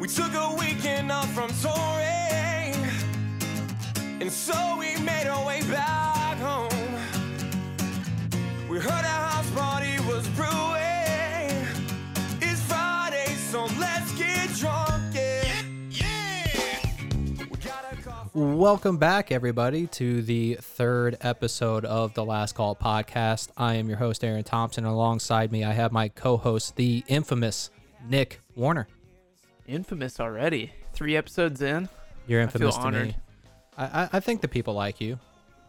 We took a weekend off from touring, and so we made our way back home. We heard a house party was brewing. It's Friday, so let's get drunk, yeah. Coffee. Welcome back, everybody, to the third episode of the Last Call podcast. I am your host, Aaron Thompson. Alongside me, I have my co host, the infamous Nick Warner. Infamous already. Three episodes in. You're I infamous feel to honored. me. I, I, I think the people like you.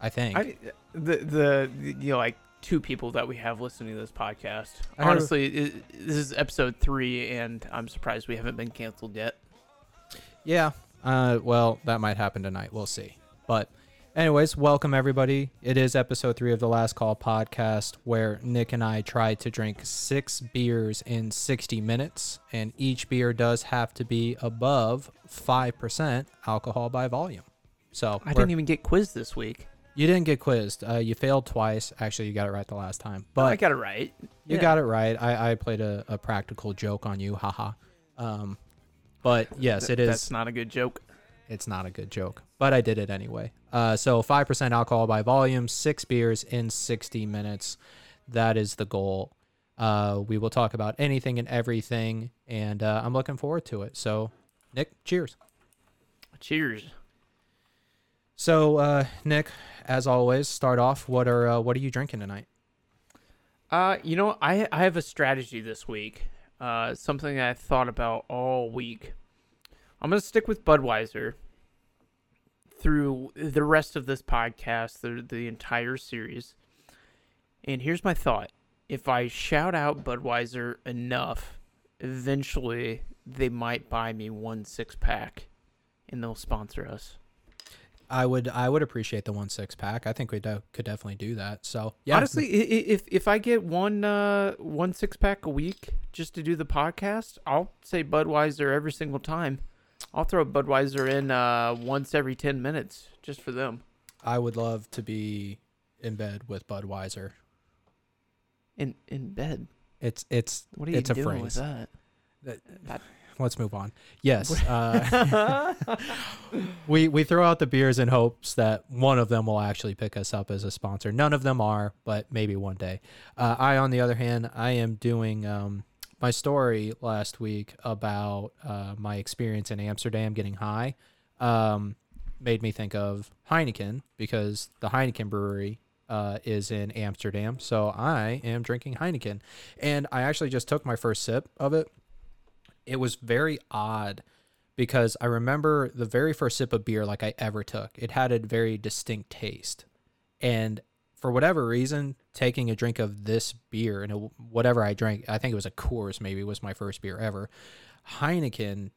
I think. I the the you know like two people that we have listening to this podcast. I Honestly, it, this is episode three, and I'm surprised we haven't been canceled yet. Yeah. Uh, well, that might happen tonight. We'll see. But, anyways, welcome everybody. It is episode three of the Last Call podcast, where Nick and I try to drink six beers in 60 minutes, and each beer does have to be above 5% alcohol by volume. So, I didn't even get quizzed this week. you didn't get quizzed. Uh, you failed twice. Actually, you got it right the last time. But I got it right. you Yeah. got it right. I, I played a, a practical joke on you. Haha. Um, but yes, it is. That's not a good joke. It's not a good joke, but I did it anyway. Uh, so 5% alcohol by volume, six beers in 60 minutes. That is the goal. Uh, we will talk about anything and everything, and uh, I'm looking forward to it. So, Nick, cheers. Cheers. So, uh, Nick, as always, start off. What are uh, what are you drinking tonight? Uh, you know, I I have a strategy this week. Uh, something I thought about all week. I'm gonna stick with Budweiser through the rest of this podcast, the the entire series. And here's my thought: if I shout out Budweiser enough, eventually they might buy me one six pack, and they'll sponsor us. I would I would appreciate the one six pack. I think we do, could definitely do that. So, yeah, Honestly, if if I get one uh one six pack a week just to do the podcast, I'll say Budweiser every single time. I'll throw Budweiser in uh once every ten minutes just for them. I would love to be in bed with Budweiser. In in bed. It's it's What are you it's a doing phrase. with that? That- That- let's move on. Yes, uh, we we throw out the beers in hopes that one of them will actually pick us up as a sponsor. None of them are, but maybe one day. Uh, I, on the other hand, I am doing um, my story last week about uh, my experience in Amsterdam getting high. Um, made me think of Heineken because the Heineken brewery uh, is in Amsterdam. So I am drinking Heineken. And I actually just took my first sip of it. It was very odd because I remember the very first sip of beer like I ever took. It had a very distinct taste. And for whatever reason, taking a drink of this beer and it, whatever I drank, I think it was a Coors maybe was my first beer ever. Heineken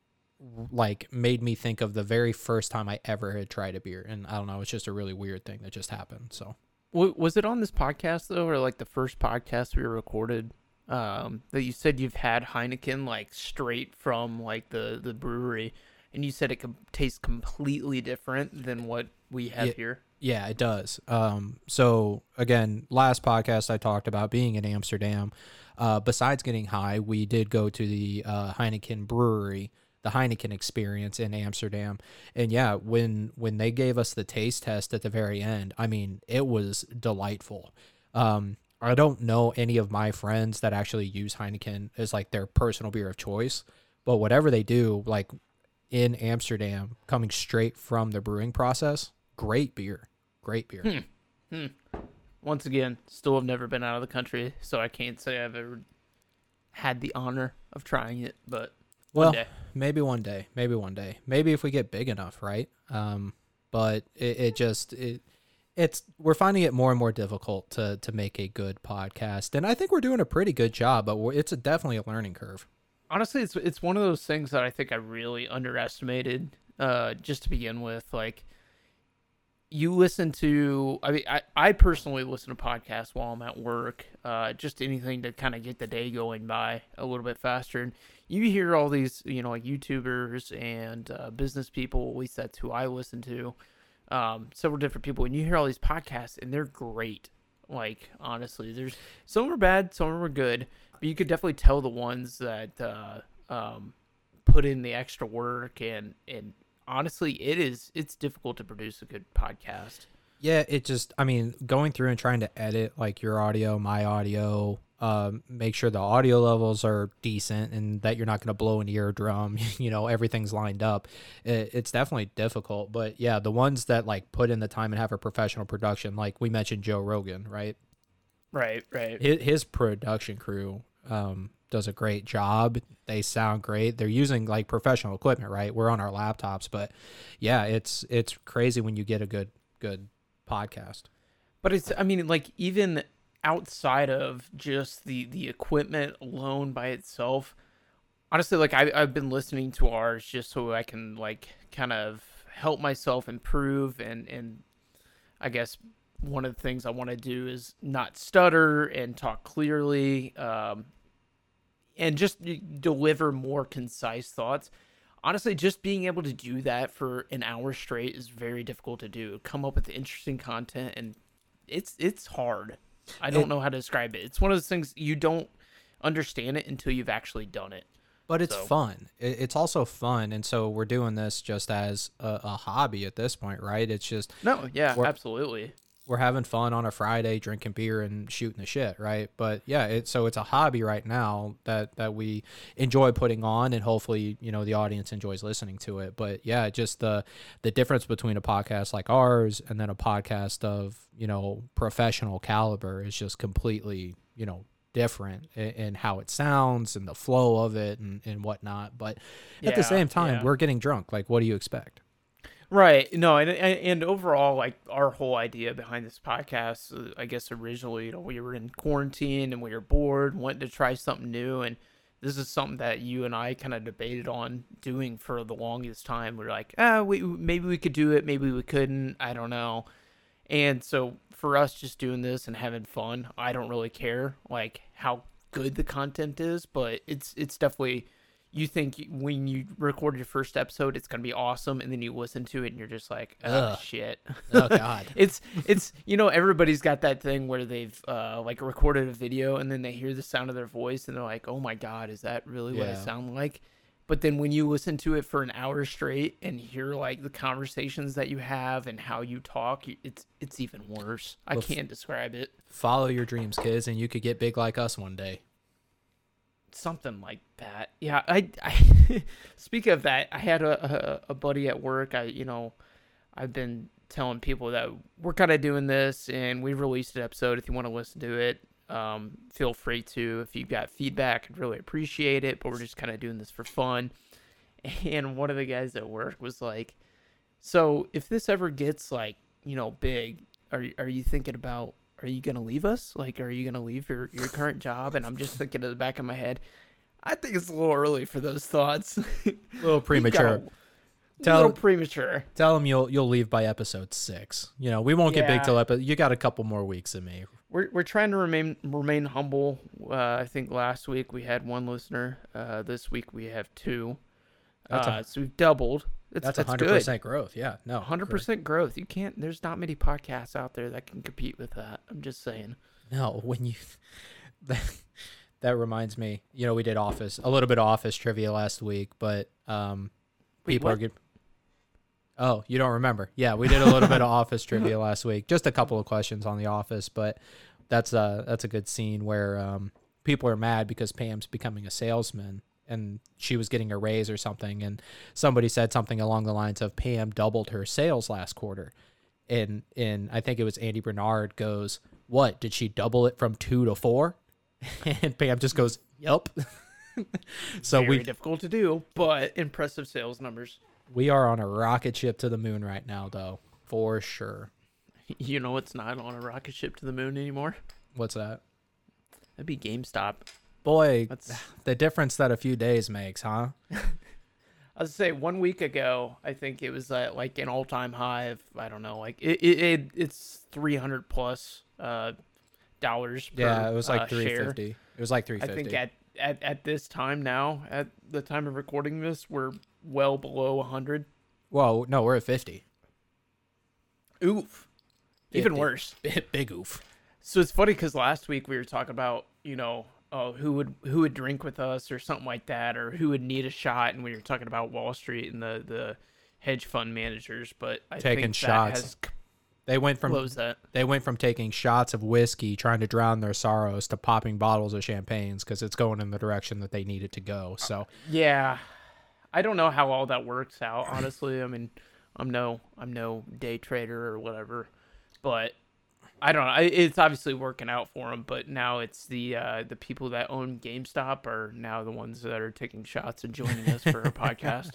like made me think of the very first time I ever had tried a beer and I don't know, it's just a really weird thing that just happened. So was it on this podcast though, or like the first podcast we recorded? Um, that you said you've had Heineken like straight from like the the brewery, and you said it com- tastes completely different than what we have Yeah. here. Yeah, it does. Um, so again, last podcast I talked about being in Amsterdam. Uh, besides getting high, we did go to the uh, Heineken brewery, the Heineken experience in Amsterdam. And yeah, when when they gave us the taste test at the very end, I mean, it was delightful. Um, I don't know any of my friends that actually use Heineken as like their personal beer of choice, but whatever they do, like in Amsterdam, coming straight from the brewing process, great beer, great beer. Hmm. Once again, still have never been out of the country, so I can't say I've ever had the honor of trying it. But one Well, day. maybe one day, maybe one day, maybe if we get big enough, right? Um, but it, it just it it's we're finding it more and more difficult to to make a good podcast, and I think we're doing a pretty good job, but we're, it's a, definitely a learning curve. honestly, it's it's one of those things that I think I really underestimated. Uh, just to begin with, like you listen to. I mean, I I personally listen to podcasts while I'm at work. Uh, just anything to kind of get the day going by a little bit faster. And you hear all these, you know, like YouTubers and uh, business people. At least that's who I listen to. Um, several different people, and you hear all these podcasts, and they're great. Like honestly, there's some are bad, some are good, but you could definitely tell the ones that uh, um, put in the extra work and and honestly, it is it's difficult to produce a good podcast. Yeah, it just I mean, going through and trying to edit like your audio, my audio, um, make sure the audio levels are decent and that you're not going to blow an eardrum, you know, everything's lined up. It, it's definitely difficult, but yeah, the ones that like put in the time and have a professional production, like we mentioned Joe Rogan, right? Right, right. His, his production crew um, does a great job. They sound great. They're using like professional equipment, right? We're on our laptops, but yeah, it's it's crazy when you get a good good podcast. But it's I mean like even outside of just the the equipment alone by itself, honestly like I I've been listening to ours just so I can like kind of help myself improve and and I guess one of the things I want to do is not stutter and talk clearly um and just deliver more concise thoughts honestly, just being able to do that for an hour straight is very difficult to do. Come up with interesting content, and it's it's hard. I don't it, know how to describe it. It's one of those things you don't understand it until you've actually done it. But it's so. fun. It's also fun, and so we're doing this just as a, a hobby at this point, right? It's just no, yeah, absolutely we're having fun on a Friday, drinking beer and shooting the shit, right? But yeah, it's so it's a hobby right now that that we enjoy putting on, and hopefully, you know, the audience enjoys listening to it. But yeah, just the the difference between a podcast like ours and then a podcast of you know professional caliber is just completely you know different in, how it sounds and the flow of it and, and whatnot. But at the same time, yeah. we're getting drunk. Like, what do you expect? Right. No, and and overall, like our whole idea behind this podcast, uh, I guess originally, you know, we were in quarantine and we were bored, wanted to try something new, and this is something that you and I kind of debated on doing for the longest time. We are like, ah, we maybe we could do it, maybe we couldn't, I don't know. And so for us, just doing this and having fun, I don't really care like how good the content is, but it's it's definitely you think when you record your first episode it's gonna be awesome and then you listen to it and you're just like oh Ugh. shit. Oh god. It's it's you know everybody's got that thing where they've uh like recorded a video and then they hear the sound of their voice and they're like oh my god is that really what yeah. i sound like? But then when you listen to it for an hour straight and hear like the conversations that you have and how you talk it's it's even worse. I can't describe it. Follow your dreams kids and you could get big like us one day something like that. Yeah, I, I speak of that. I had a, a, a buddy at work. I you know, I've been telling people that we're kind of doing this, and we released an episode. If you want to listen to it, um, feel free to. If you've got feedback, I'd really appreciate it. But we're just kind of doing this for fun. And one of the guys at work was like, "So if this ever gets like you know big, are are you thinking about are you gonna leave us? Like, are you gonna leave your your current job? And I'm just thinking in the back of my head, I think it's a little early for those thoughts. a little premature. tell, little premature. Tell them you'll you'll leave by episode six. You know, we won't get yeah. big till episode. You got a couple more weeks in me. We're we're trying to remain remain humble. Uh, I think last week we had one listener. Uh, this week we have two. Uh, a, so we've doubled. It's, that's hundred percent growth. Yeah, no, hundred percent growth. You can't. There's not many podcasts out there that can compete with that. I'm just saying. No, when you that, that reminds me. You know, we did office a little bit of office trivia last week, but um, Wait, people what? are good. Oh, you don't remember? Yeah, we did a little bit of office trivia last week. Just a couple of questions on the office, but that's a that's a good scene where um, people are mad because Pam's becoming a salesman and she was getting a raise or something and somebody said something along the lines of Pam doubled her sales last quarter. And and I think it was Andy Bernard goes what did she double it from 2 to 4 and Pam just goes yep so Very we difficult to do but impressive sales numbers. We are on a rocket ship to the moon right now though for sure. You know it's not on a rocket ship to the moon anymore? What's that? That'd be GameStop Boy, That's... the difference that a few days makes, huh? I was say one week ago, I think it was uh, like an all time high of I don't know, like it, it, it it's three hundred plus uh, dollars. Yeah, it was like uh, three fifty. It was like three fifty. I think at, at at this time now, at the time of recording this, we're well below hundred. Whoa, no, we're at fifty. Oof, 50. even worse. Big oof. So it's funny because last week we were talking about you know oh, who would who would drink with us or something like that, or who would need a shot, and we were talking about Wall Street and the the hedge fund managers, but I Taking think shots. that has They went from that. they went from taking shots of whiskey trying to drown their sorrows to popping bottles of champagnes because it's going in the direction that they needed to go. So Yeah, I don't know how all that works out. Honestly, I mean, I'm no I'm no day trader or whatever, but I don't know. It's obviously working out for him, but now it's the uh, the people that own GameStop are now the ones that are taking shots and joining us for our podcast.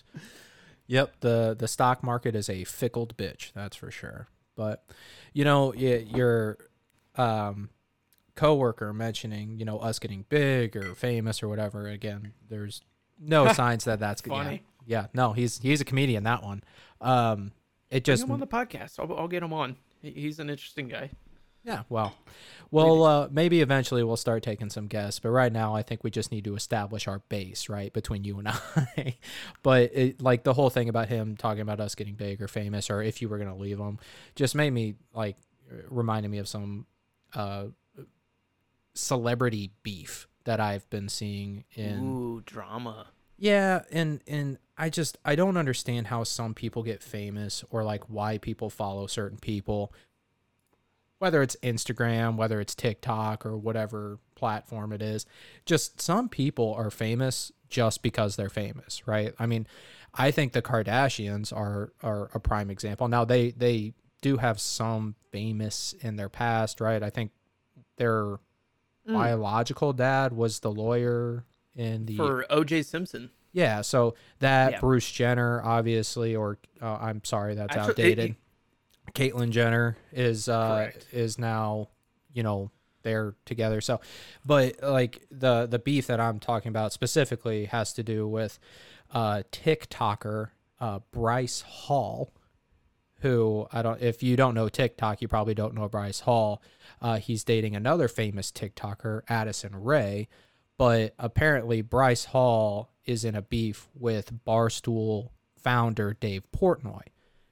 Yep, the the stock market is a fickle bitch, that's for sure. But you know, your um coworker mentioning, you know, us getting big or famous or whatever. Again, there's no signs that that's yeah, Funny. Yeah, no, he's he's a comedian. That one. Um, it Bring just him on the podcast. I'll, I'll get him on. He's an interesting guy. Yeah, well, well, uh, maybe eventually we'll start taking some guests, but right now I think we just need to establish our base, right, between you and I. but it, like the whole thing about him talking about us getting big or famous, or if you were gonna leave him, just made me like reminded me of some uh, celebrity beef that I've been seeing in Ooh, drama. yeah, and and I just I don't understand how some people get famous or like why people follow certain people. Whether it's Instagram, whether it's TikTok or whatever platform it is. Just some people are famous just because they're famous, right? I mean, I think the Kardashians are are a prime example. Now they they do have some famous in their past, right? I think their biological dad was the lawyer in the For OJ Simpson. yeah, so that Yeah. Bruce Jenner, obviously, or uh, I'm sorry, that's Actually, it- outdated. Caitlyn Jenner is uh, Correct. is now, you know, they're together. So, but like the the beef that I'm talking about specifically has to do with uh, TikToker uh, Bryce Hall, who I don't. If you don't know TikTok, you probably don't know Bryce Hall. Uh, he's dating another famous TikToker, Addison Rae, but apparently Bryce Hall is in a beef with Barstool founder Dave Portnoy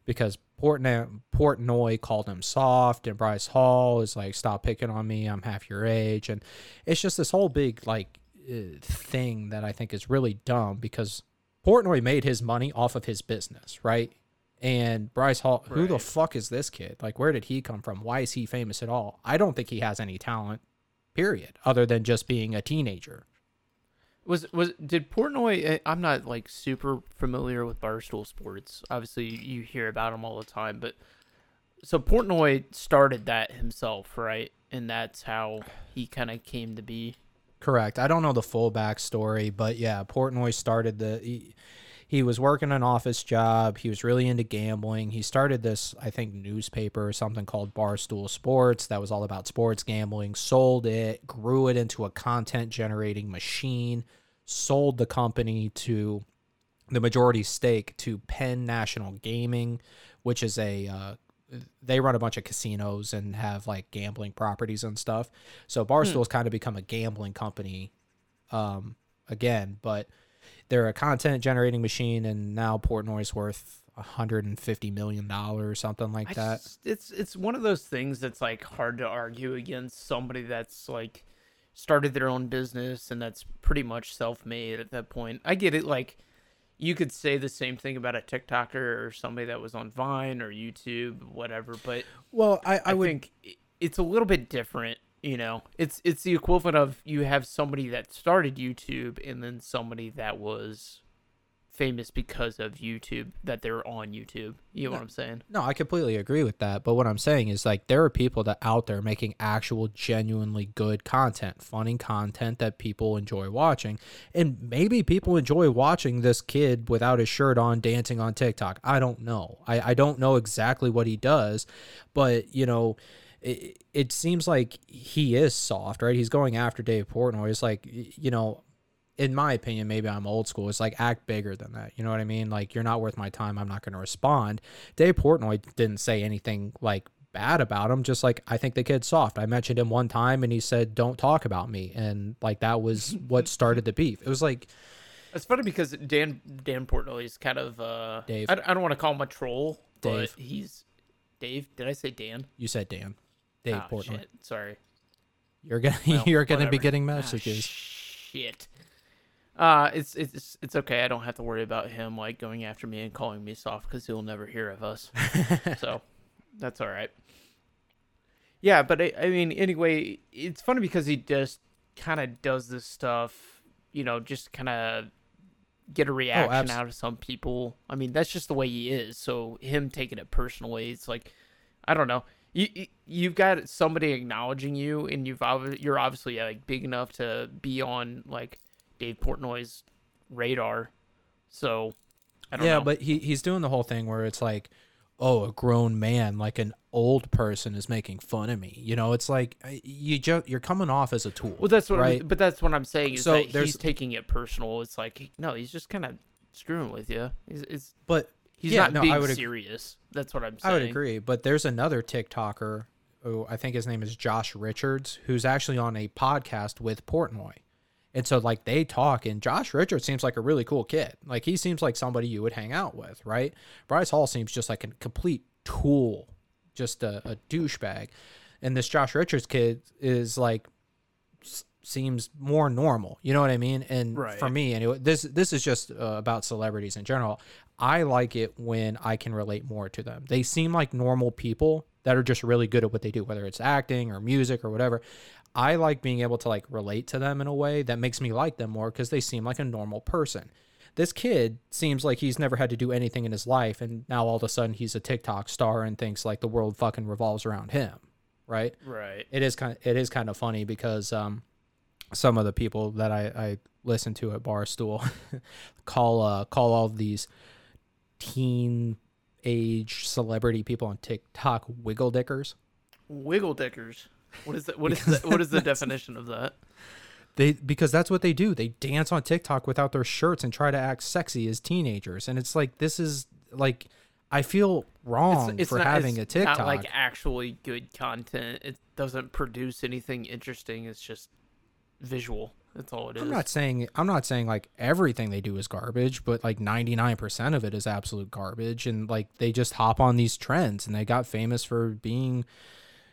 because Portnoy, Portnoy called him soft, and Bryce Hall is like, "Stop picking on me. I'm half your age," and it's just this whole big like uh, thing that I think is really dumb because Portnoy made his money off of his business, right? And Bryce Hall, who the fuck is this kid? Like, where did he come from? Why is he famous at all? I don't think he has any talent, period, other than just being a teenager. Was was did Portnoy? eh, I'm not like super familiar with Barstool Sports. Obviously, you hear about him all the time, but so Portnoy started that himself, right? And that's how he kind of came to be. Correct. I don't know the full backstory, but yeah, Portnoy started the. He, he was working an office job. He was really into gambling. He started this, I think, newspaper or something called Barstool Sports that was all about sports gambling. Sold it, grew it into a content generating machine, sold the company to the majority stake to Penn National Gaming, which is a uh, they run a bunch of casinos and have like gambling properties and stuff. So Barstool's kind of become a gambling company um, again, but they're a content generating machine, and now Portnoy's worth 150 million dollars, or something like I that. just- it's it's one of those things that's like hard to argue against somebody that's like started their own business and that's pretty much self-made at that point. I get it like you could say the same thing about a TikToker or somebody that was on Vine or YouTube, whatever, but Well, I, I, think it's a little bit different, you know. It's it's the equivalent of you have somebody that started YouTube and then somebody that was famous because of YouTube that they're on YouTube. You know what I'm saying? No, I completely agree with that. But what I'm saying is like there are people that out there making actual genuinely good content, funny content that people enjoy watching. And maybe people enjoy watching this kid without his shirt on dancing on TikTok. I don't know. I, I don't know exactly what he does, but you know, it, it seems like he is soft, right? He's going after Dave Portnoy. It's like, you know, in my opinion, maybe I'm old school. It's like act bigger than that. You know what I mean? Like you're not worth my time. I'm not going to respond. Dave Portnoy didn't say anything like bad about him. Just like I think the kid's soft. I mentioned him one time and he said, "Don't talk about me," and like that was what started the beef. It was like It's funny because Dan Dan Portnoy is kind of uh Dave. I, I don't want to call him a troll, Dave. but he's Dave. Did I say Dan? you said, Dan, Dave Oh, Portnoy. shit. Sorry. You're gonna Well, you're gonna be whatever. getting Ah, messages. shit. Uh, it's it's it's okay. I don't have to worry about him like going after me and calling me soft because he'll never hear of us. so that's all right. Yeah, but I, I mean, anyway, it's funny because he just kind of does this stuff, you know, just kind of get a reaction abs- out of some people. I mean, that's just the way he is. So him taking it personally, it's like, I don't know. You, you you've got somebody acknowledging you, and you've you're obviously like big enough to be on like Dave Portnoy's radar. So I don't know. yeah, know. but he he's doing the whole thing where it's like, oh, a grown man, like an old person, is making fun of me. You know, it's like you just you're coming off as a tool. Well, that's what. right. I'm, but that's what I'm saying is So that he's taking it personal. It's like no, he's just kind of screwing with you. He's, it's, but he's yeah, not no, being I would ag- serious. That's what I'm I would agree. But there's another TikToker who I think his name is Josh Richards, who's actually on a podcast with Portnoy. And so like they talk and Josh Richards seems like a really cool kid. Like he seems like somebody you would hang out with, right? Bryce Hall seems just like a complete tool, just a, a douchebag. And this Josh Richards kid is like seems more normal. You know what I mean? And Right. for me anyway, this this is just uh, about celebrities in general. I like it when I can relate more to them. They seem like normal people that are just really good at what they do, whether it's acting or music or whatever. I like being able to like relate to them in a way that makes me like them more because they seem like a normal person. This kid seems like he's never had to do anything in his life, and now all of a sudden he's a TikTok star and thinks like the world fucking revolves around him, right? Right. it is kind of, it is kind of funny because um some of the people that I, I listen to at Barstool call uh call all of these teen age celebrity people on TikTok wiggle dickers. Wiggle dickers. What is that? What is the, what is the definition of that? They because that's what they do. They dance on TikTok without their shirts and try to act sexy as teenagers. And it's like this is like I feel wrong for having a TikTok. Not like actually good content. It doesn't produce anything interesting. It's just visual. That's all it is. I'm not saying I'm not saying like everything they do is garbage, but like 99% of it is absolute garbage and like they just hop on these trends and they got famous for being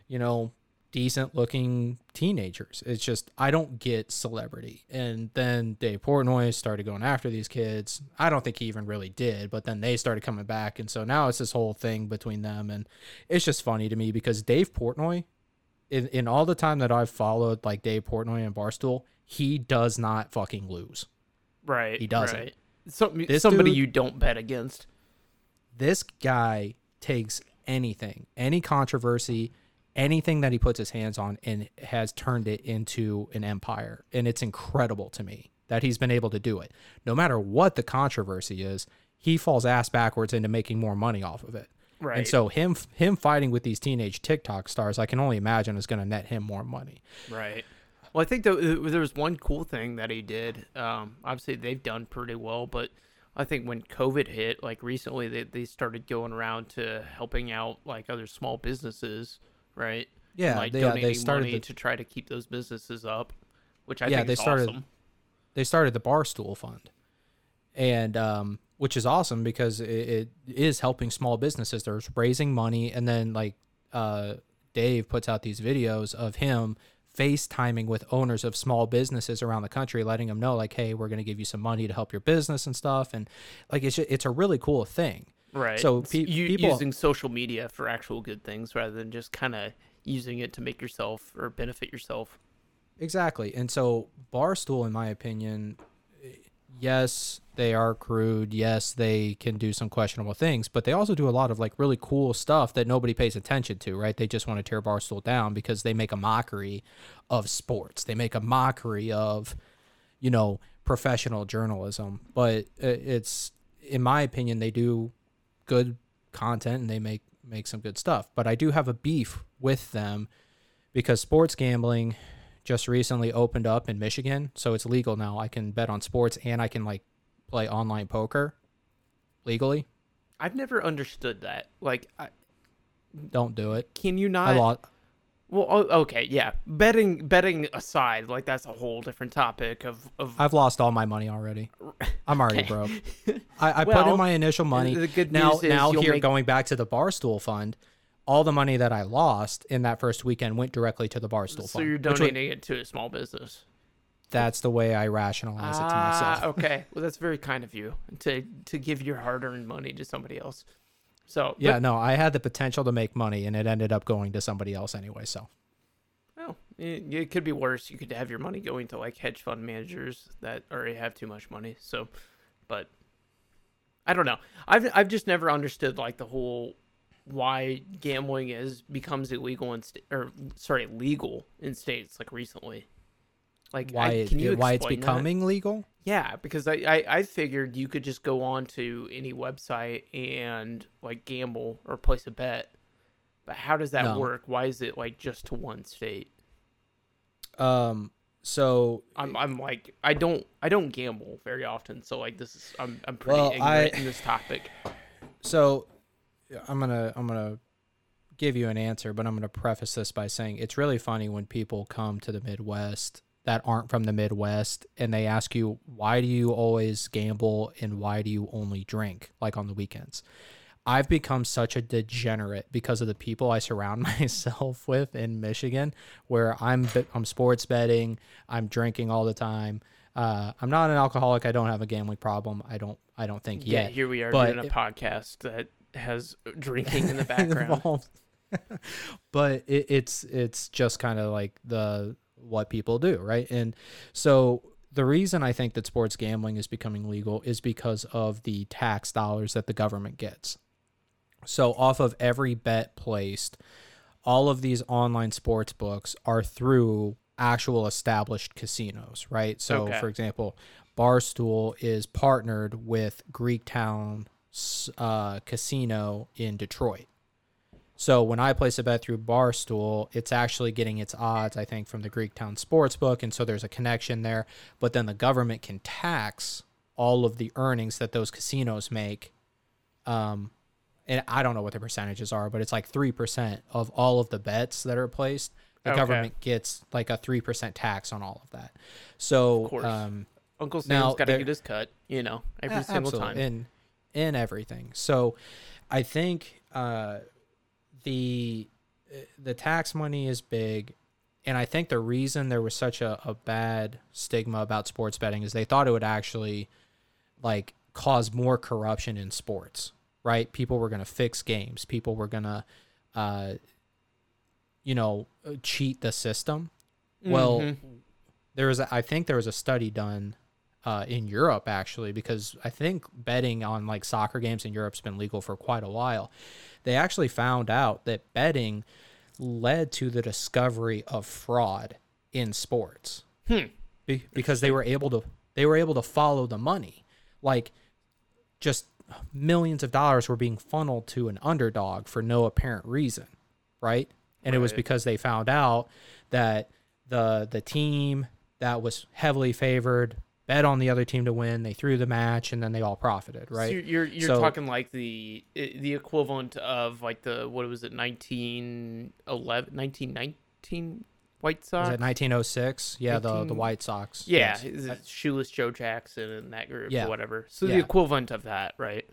you know decent looking teenagers. It's just I don't get celebrity. And then Dave Portnoy started going after these kids. I don't think he even really did, but then they started coming back and so now it's this whole thing between them and it's just funny to me because Dave Portnoy in, in all the time that I've followed like Dave Portnoy and Barstool, he does not fucking lose. right. he doesn't. Right. This somebody dude- you don't bet against. This guy takes anything, any controversy, anything that he puts his hands on and has turned it into an empire. And it's incredible to me that he's been able to do it. No matter what the controversy is, he falls ass backwards into making more money off of it. Right. And so him him fighting with these teenage TikTok stars, I can only imagine is going to net him more money. Right. Well, I think that uh, there was one cool thing that he did. Um, obviously, they've done pretty well, but I think when COVID hit, like recently, they, they started going around to helping out like other small businesses, right? Yeah, and, like they- yeah, they started money the- to try to keep those businesses up, which I Yeah, think they is started- awesome. they started the Barstool Fund, and um, which is awesome because it, it is helping small businesses. They're raising money, and then like uh, Dave puts out these videos of him FaceTiming with owners of small businesses around the country, letting them know like, hey, we're going to give you some money to help your business and stuff, and like it's ju- it's a really cool thing. Right. So pe- you, people- using social media for actual good things rather than just kind of using it to make yourself or benefit yourself. Exactly. And so Barstool, in my opinion, yes, they are crude. Yes, they can do some questionable things, but they also do a lot of like really cool stuff that nobody pays attention to, right? They just want to tear Barstool down because they make a mockery of sports. They make a mockery of, you know, professional journalism. But it's, in my opinion, they do good content and they make make some good stuff. But I do have a beef with them because sports gambling just recently opened up in Michigan, so it's legal now. I can bet on sports and I can like play online poker legally. I've never understood that. Like, I, Don't do it. can you not? I lost. Well, oh, okay, yeah. Betting, betting aside, like that's a whole different topic of of. I've lost all my money already. I'm already broke. I, I put in my initial money. the good now, news is now here make- going back to the barstool fund, all the money that I lost in that first weekend went directly to the Barstool So Fund. So you're donating it to a small business. that's the way I rationalize it to myself. Ah, okay. Well, that's very kind of you to to give your hard-earned money to somebody else. So Yeah, but- no, I had the potential to make money, and it ended up going to somebody else anyway. So Well, it, it could be worse. You could have your money going to like hedge fund managers that already have too much money. So, but I don't know. I've I've just never understood like the whole why gambling is becomes illegal in sta- or sorry legal in states like recently. Like why I, can you why it's explain that? becoming legal? Yeah, because I, I I figured you could just go on to any website and like gamble or place a bet. But how does that No. work? Why is it like just to one state? Um, so I'm I'm like I don't I don't gamble very often, so like this is I'm I'm pretty Well, ignorant I- in this topic. so I'm gonna I'm gonna give you an answer, but I'm gonna preface this by saying it's really funny when people come to the Midwest that aren't from the Midwest and they ask you why do you always gamble and why do you only drink like on the weekends. I've become such a degenerate because of the people I surround myself with in Michigan, where I'm I'm sports betting, I'm drinking all the time. Uh, I'm not an alcoholic. I don't have a gambling problem. I don't. I don't think Yeah, yet. here we are but doing a it- podcast that has drinking in the background. but it, it's it's just kind of like the what people do, right? And so the reason I think that sports gambling is becoming legal is because of the tax dollars that the government gets. So off of every bet placed, all of these online sports books are through actual established casinos, right? So Okay. for example, Barstool is partnered with Greektown uh, Casino in Detroit. So when I place a bet through Barstool, it's actually getting its odds, I think, from the Greektown Sportsbook, and so there's a connection there. But then the government can tax all of the earnings that those casinos make. Um, and I don't know what the percentages are, but it's like three percent of all of the bets that are placed. The Okay. government gets like a three percent tax on all of that. So, Of course. um, Uncle Sam's got to get his cut, you know, every a- single absolutely, time. in in everything. So, I think uh, the the tax money is big, and I think the reason there was such a, a bad stigma about sports betting is they thought it would actually like cause more corruption in sports. Right? People were going to fix games. People were going to, uh, you know, uh, cheat the system. Well, Mhm. there was a, I think there was a study done uh, in Europe actually because I think betting on like soccer games in Europe's been legal for quite a while. They actually found out that betting led to the discovery of fraud in sports Hmm. Be- because they were able to they were able to follow the money like just millions of dollars were being funneled to an underdog for no apparent reason right and it was because they found out that the the team that was heavily favored bet on the other team to win they threw the match and then they all profited right you're you're, you're So- talking like the the equivalent of like the what was it 1911 1919 White Sox? was it 1906 yeah the the white sox yeah, yes. Shoeless Joe Jackson and that group Yeah. or whatever. So the equivalent of that, right?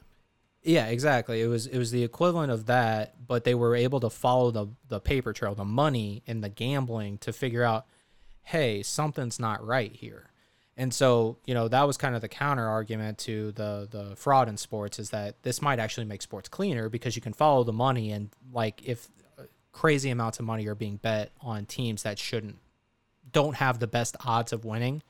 Yeah, exactly. It was it was the equivalent of that, but they were able to follow the the paper trail, the money and the gambling to figure out, hey, something's not right here. And so, you know, that was kind of the counter argument to the the fraud in sports is that this might actually make sports cleaner because you can follow the money and like if uh, crazy amounts of money are being bet on teams that shouldn't don't have the best odds of winning,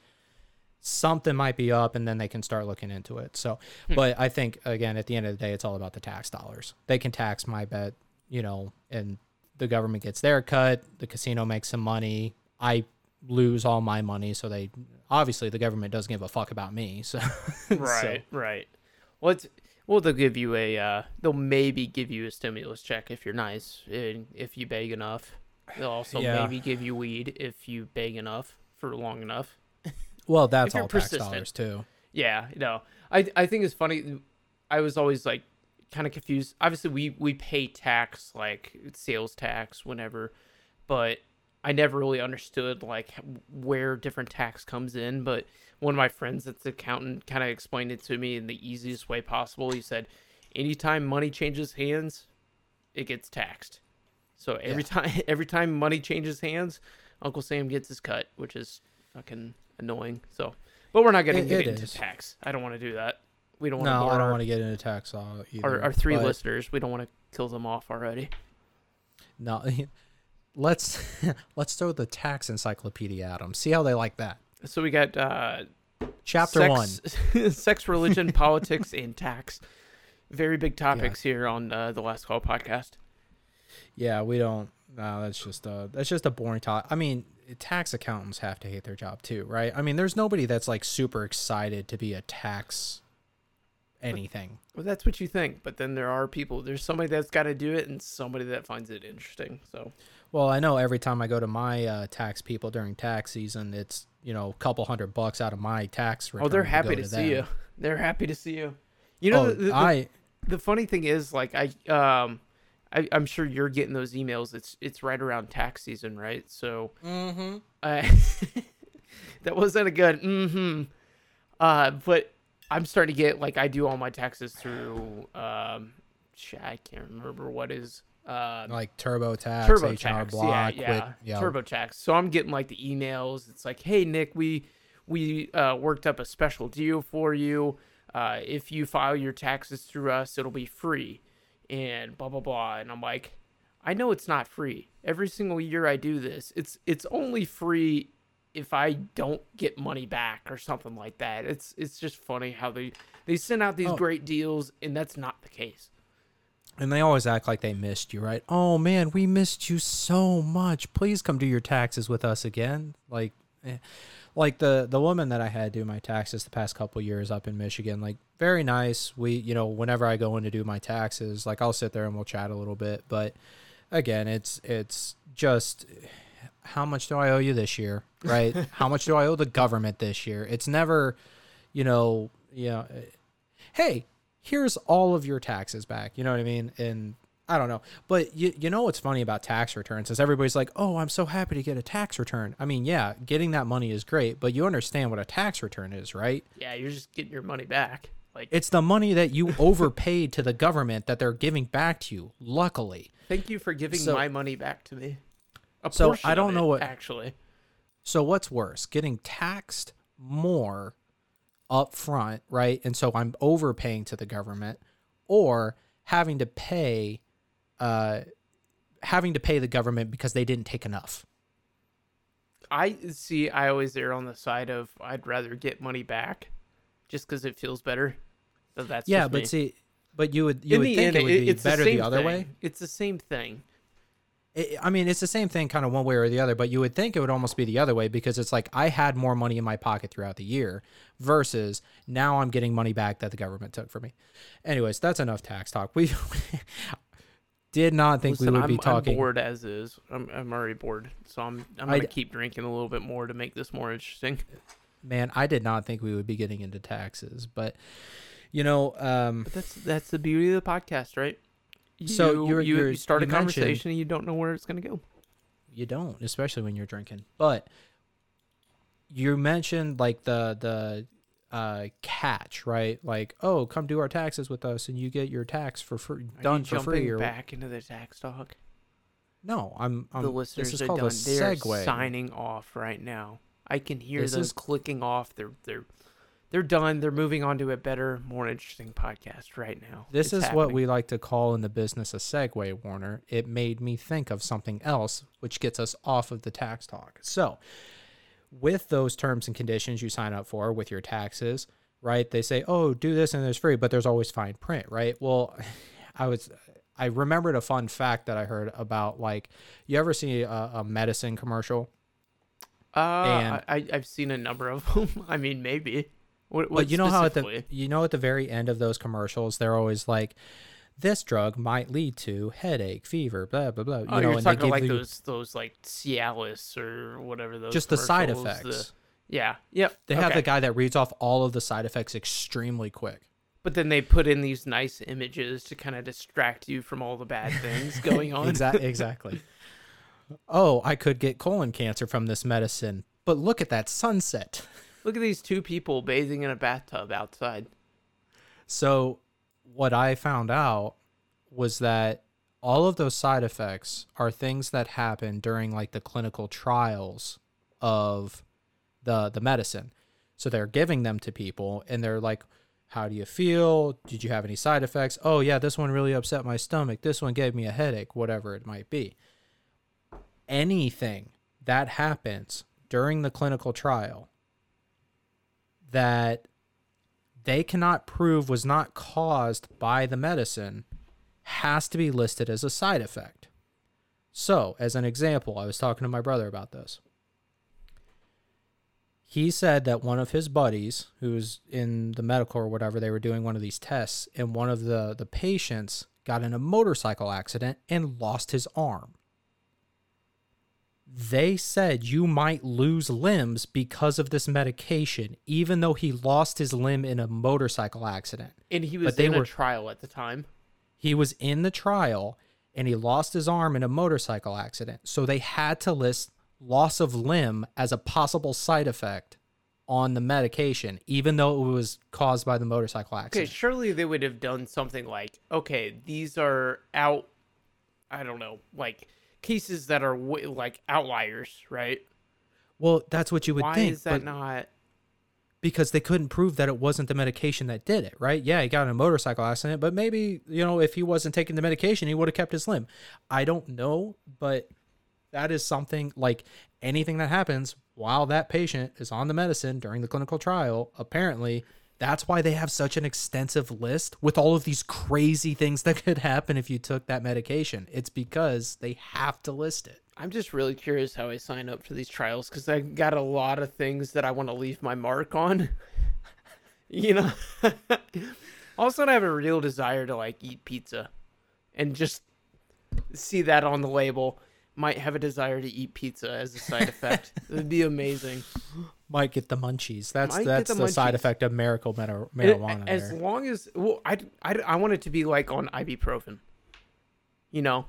something might be up and then they can start looking into it. So, but I think again at the end of the day it's all about the tax dollars. They can tax my bet, you know, and the government gets their cut, the casino makes some money, I lose all my money, so they obviously the government doesn't give a fuck about me. So Right, right. Well, it's, well, they'll give you a, uh, they'll maybe give you a stimulus check if you're nice and if you beg enough. They'll also Yeah. maybe give you weed if you beg enough for long enough. well, that's all tax dollars too. Yeah, no, I I think it's funny. I was always like kind of confused. Obviously, we we pay tax like sales tax whenever, but I never really understood like where different tax comes in. But one of my friends that's an accountant kind of explained it to me in the easiest way possible. He said, anytime money changes hands, it gets taxed. So every Yeah. time every time money changes hands, Uncle Sam gets his cut, which is fucking annoying. So, but we're not going to It- get into is. tax. I don't want to do that. We don't want to No, I don't want to get into tax either. our, our three but- listeners. We don't want to kill them off already. No, let's let's throw the tax encyclopedia at them. See how they like that. So we got uh, Chapter one. sex, sex, religion, politics, and tax. Very big topics here on uh, the Last Call podcast. Yeah, we don't. No, that's just a that's just a boring talk. I mean, tax accountants have to hate their job too, right? I mean, there's nobody that's like super excited to be a tax anything. Well, that's what you think, but then there are people. There's somebody that's got to do it, and somebody that finds it interesting. So Well, I know every time I go to my uh, tax people during tax season, it's you know a couple hundred bucks out of my tax return. Oh, they're happy to, see them. you. They're happy to see you. You know, oh, the, the, I the funny thing is, like, I um, I, I'm sure you're getting those emails. It's it's right around tax season, right? So, mm-hmm. That wasn't a good mm-hmm. Uh, but I'm starting to get like I do all my taxes through um, I can't remember what is uh like TurboTax, TurboTax, H&R yeah, yeah, Quit- yeah. TurboTax. So I'm getting like the emails. It's like, hey Nick, we we uh, worked up a special deal for you. Uh, if you file your taxes through us, it'll be free, and blah blah blah. And I'm like, I know it's not free. Every single year I do this, it's it's only free if I don't get money back or something like that. It's it's just funny how they they send out these Oh. great deals, and that's not the case. And they always act like they missed you, right? Oh man, we missed you so much. Please come do your taxes with us again. Like, eh. like the the woman that I had do my taxes the past couple years up in Michigan, like very nice. We, you know, whenever I go in to do my taxes, like I'll sit there and we'll chat a little bit. But again, it's it's just how much do I owe you this year, right? how much do I owe the government this year? It's never, you know, you know, eh, hey, here's all of your taxes back. You know what I mean? And I don't know. But you, you know what's funny about tax returns is everybody's like, oh, I'm so happy to get a tax return. I mean, yeah, getting that money is great, but you understand what a tax return is, right? Yeah, you're just getting your money back. Like, It's the money that you overpaid to the government that they're giving back to you, luckily. Thank you for giving So- my money back to me. A So, I don't of know it, what- actually. So what's worse, getting taxed more up front, right? And so I'm overpaying to the government or having to pay uh having to pay the government because they didn't take enough. I see. I always err on the side of I'd rather get money back, just because it feels better. So that's yeah, but me. see but you would you in would think end, it would be it's better the, the, other thing. way. It's the same thing. I mean, it's the same thing kind of one way or the other, but you would think it would almost be the other way because it's like I had more money in my pocket throughout the year versus now I'm getting money back that the government took from me. Anyways, that's enough tax talk. We did not think Listen, we would I'm, be talking. I'm bored as is. I'm, I'm already bored, so I'm I'm gonna keep drinking a little bit more to make this more interesting. Man, I did not think we would be getting into taxes, but you know, um, But that's that's the beauty of the podcast, right? You, So you're- you, you're- you start you a mentioned- conversation and you don't know where it's gonna go. you don't, especially when you're drinking. But you mentioned like the the uh catch, right? Like, oh, come do our taxes with us, and you get your tax for free, Are done you for jumping free. Or back into the tax talk. no, I'm. I'm the listeners this is are called done. a They are segue. signing off right now. I can hear This them is- clicking off. They're they're they're done. They're moving on to a better, more interesting podcast right now. This It's is what we like to call in the business a segue, Warner. It made me think of something else, which gets us off of the tax talk. So, with those terms and conditions you sign up for with your taxes, right? They say, "Oh, do this and there's free," but there's always fine print, right? Well, I was I remembered a fun fact that I heard about like you ever see a, a medicine commercial? Uh, and- I, I've seen a number of them. I mean, maybe. What, what But you know how at the you know at the very end of those commercials, they're always like, "This drug might lead to headache, fever, blah blah blah." Oh, you Oh, know, you're and they talking like you those those like Cialis or whatever those. just the side commercials, the- effects. yeah. Yep. They have the guy that reads off all of the side effects extremely quick. But then they put in these nice images to kind of distract you from all the bad things going on. Exactly. Exactly. oh, I could get colon cancer from this medicine, but look at that sunset. Look at these two people bathing in a bathtub outside. So, what I found out was that all of those side effects are things that happen during like the clinical trials of the the medicine. So they're giving them to people and they're like how do you feel? Did you have any side effects? Oh yeah, this one really upset my stomach. This one gave me a headache, whatever it might be. Anything that happens during the clinical trial that they cannot prove was not caused by the medicine has to be listed as a side effect. So, as an example, I was talking to my brother about this. He said that one of his buddies, who's in the medical or whatever, they were doing one of these tests, and one of the, the patients got in a motorcycle accident and lost his arm. They said you might lose limbs because of this medication, even though he lost his limb in a motorcycle accident. And he was But they in were- a trial at the time. He was in the trial and he lost his arm in a motorcycle accident. So they had to list loss of limb as a possible side effect on the medication, even though it was caused by the motorcycle accident. Okay, surely they would have done something like, okay, these are out. I don't know, like cases that are w- like outliers, right? Well, that's what you would Why think. Why is that not? because they couldn't prove that it wasn't the medication that did it, right? Yeah, he got in a motorcycle accident, but maybe, you know, if he wasn't taking the medication, he would have kept his limb. I don't know, but that is something like anything that happens while that patient is on the medicine during the clinical trial, apparently that's why they have such an extensive list with all of these crazy things that could happen if you took that medication. It's because they have to list it. I'm just really curious how I sign up for these trials because I got a lot of things that I want to leave my mark on. you know, also I have a real desire to like eat pizza, and just see that on the label. Might have a desire to eat pizza as a side effect. It'd be amazing. Might get the munchies. That's Might that's the the, side effect of miracle It- marijuana. as there. long as well, I, I, I want it to be like on ibuprofen. You know,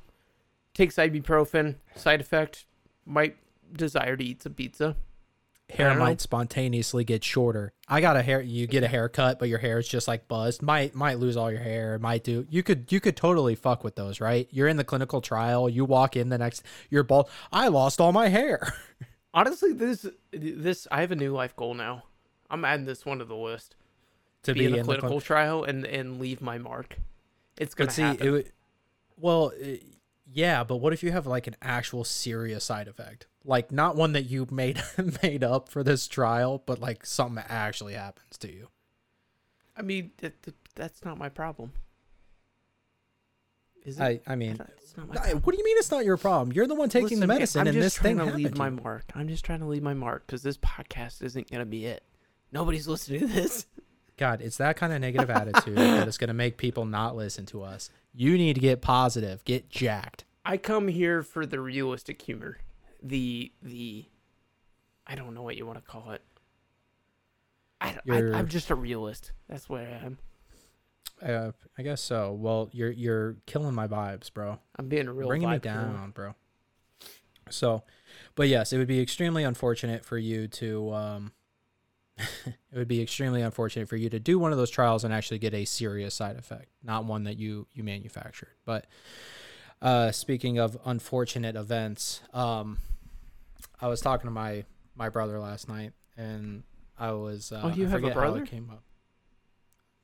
takes ibuprofen. Side effect might desire to eat some pizza. hair don't know. might spontaneously get shorter. I got a hair. You get a haircut, but your hair is just like buzzed. Might might lose all your hair. Might do. You could you could totally fuck with those, right? You're in the clinical trial. You walk in the next. You're bald. I lost all my hair. Honestly, this this I have a new life goal now. I'm adding this one to the list. to Be, in a clinical clin- trial and and leave my mark. It's gonna But see, happen. it would. Well, uh, yeah, but what if you have like an actual serious side effect, like not one that you made made up for this trial, but like something that actually happens to you. I mean, that, that- that's not my problem. Is it? I I mean, It's not my I- what do you mean it's not your problem? You're the one taking Listen, the man, medicine, I'm and just this trying thing to happened leave my mark. I'm just trying to leave my mark because this podcast isn't gonna be it. Nobody's listening to this. God, it's that kind of negative attitude that is going to make people not listen to us. You need to get positive, get jacked. I come here for the realistic humor, the the, I don't know what you want to call it. I, I I'm just a realist. That's where I am. Uh, I guess so. Well, you're you're killing my vibes, bro. I'm being a real Bringing me down, bro. So, but yes, it would be extremely unfortunate for you to. Um, it would be extremely unfortunate for you to do one of those trials and actually get a serious side effect, not one that you you manufactured. But uh, speaking of unfortunate events, um, I was talking to my my brother last night, and I was. Uh, Oh, you I have a forget how it brother? Came up.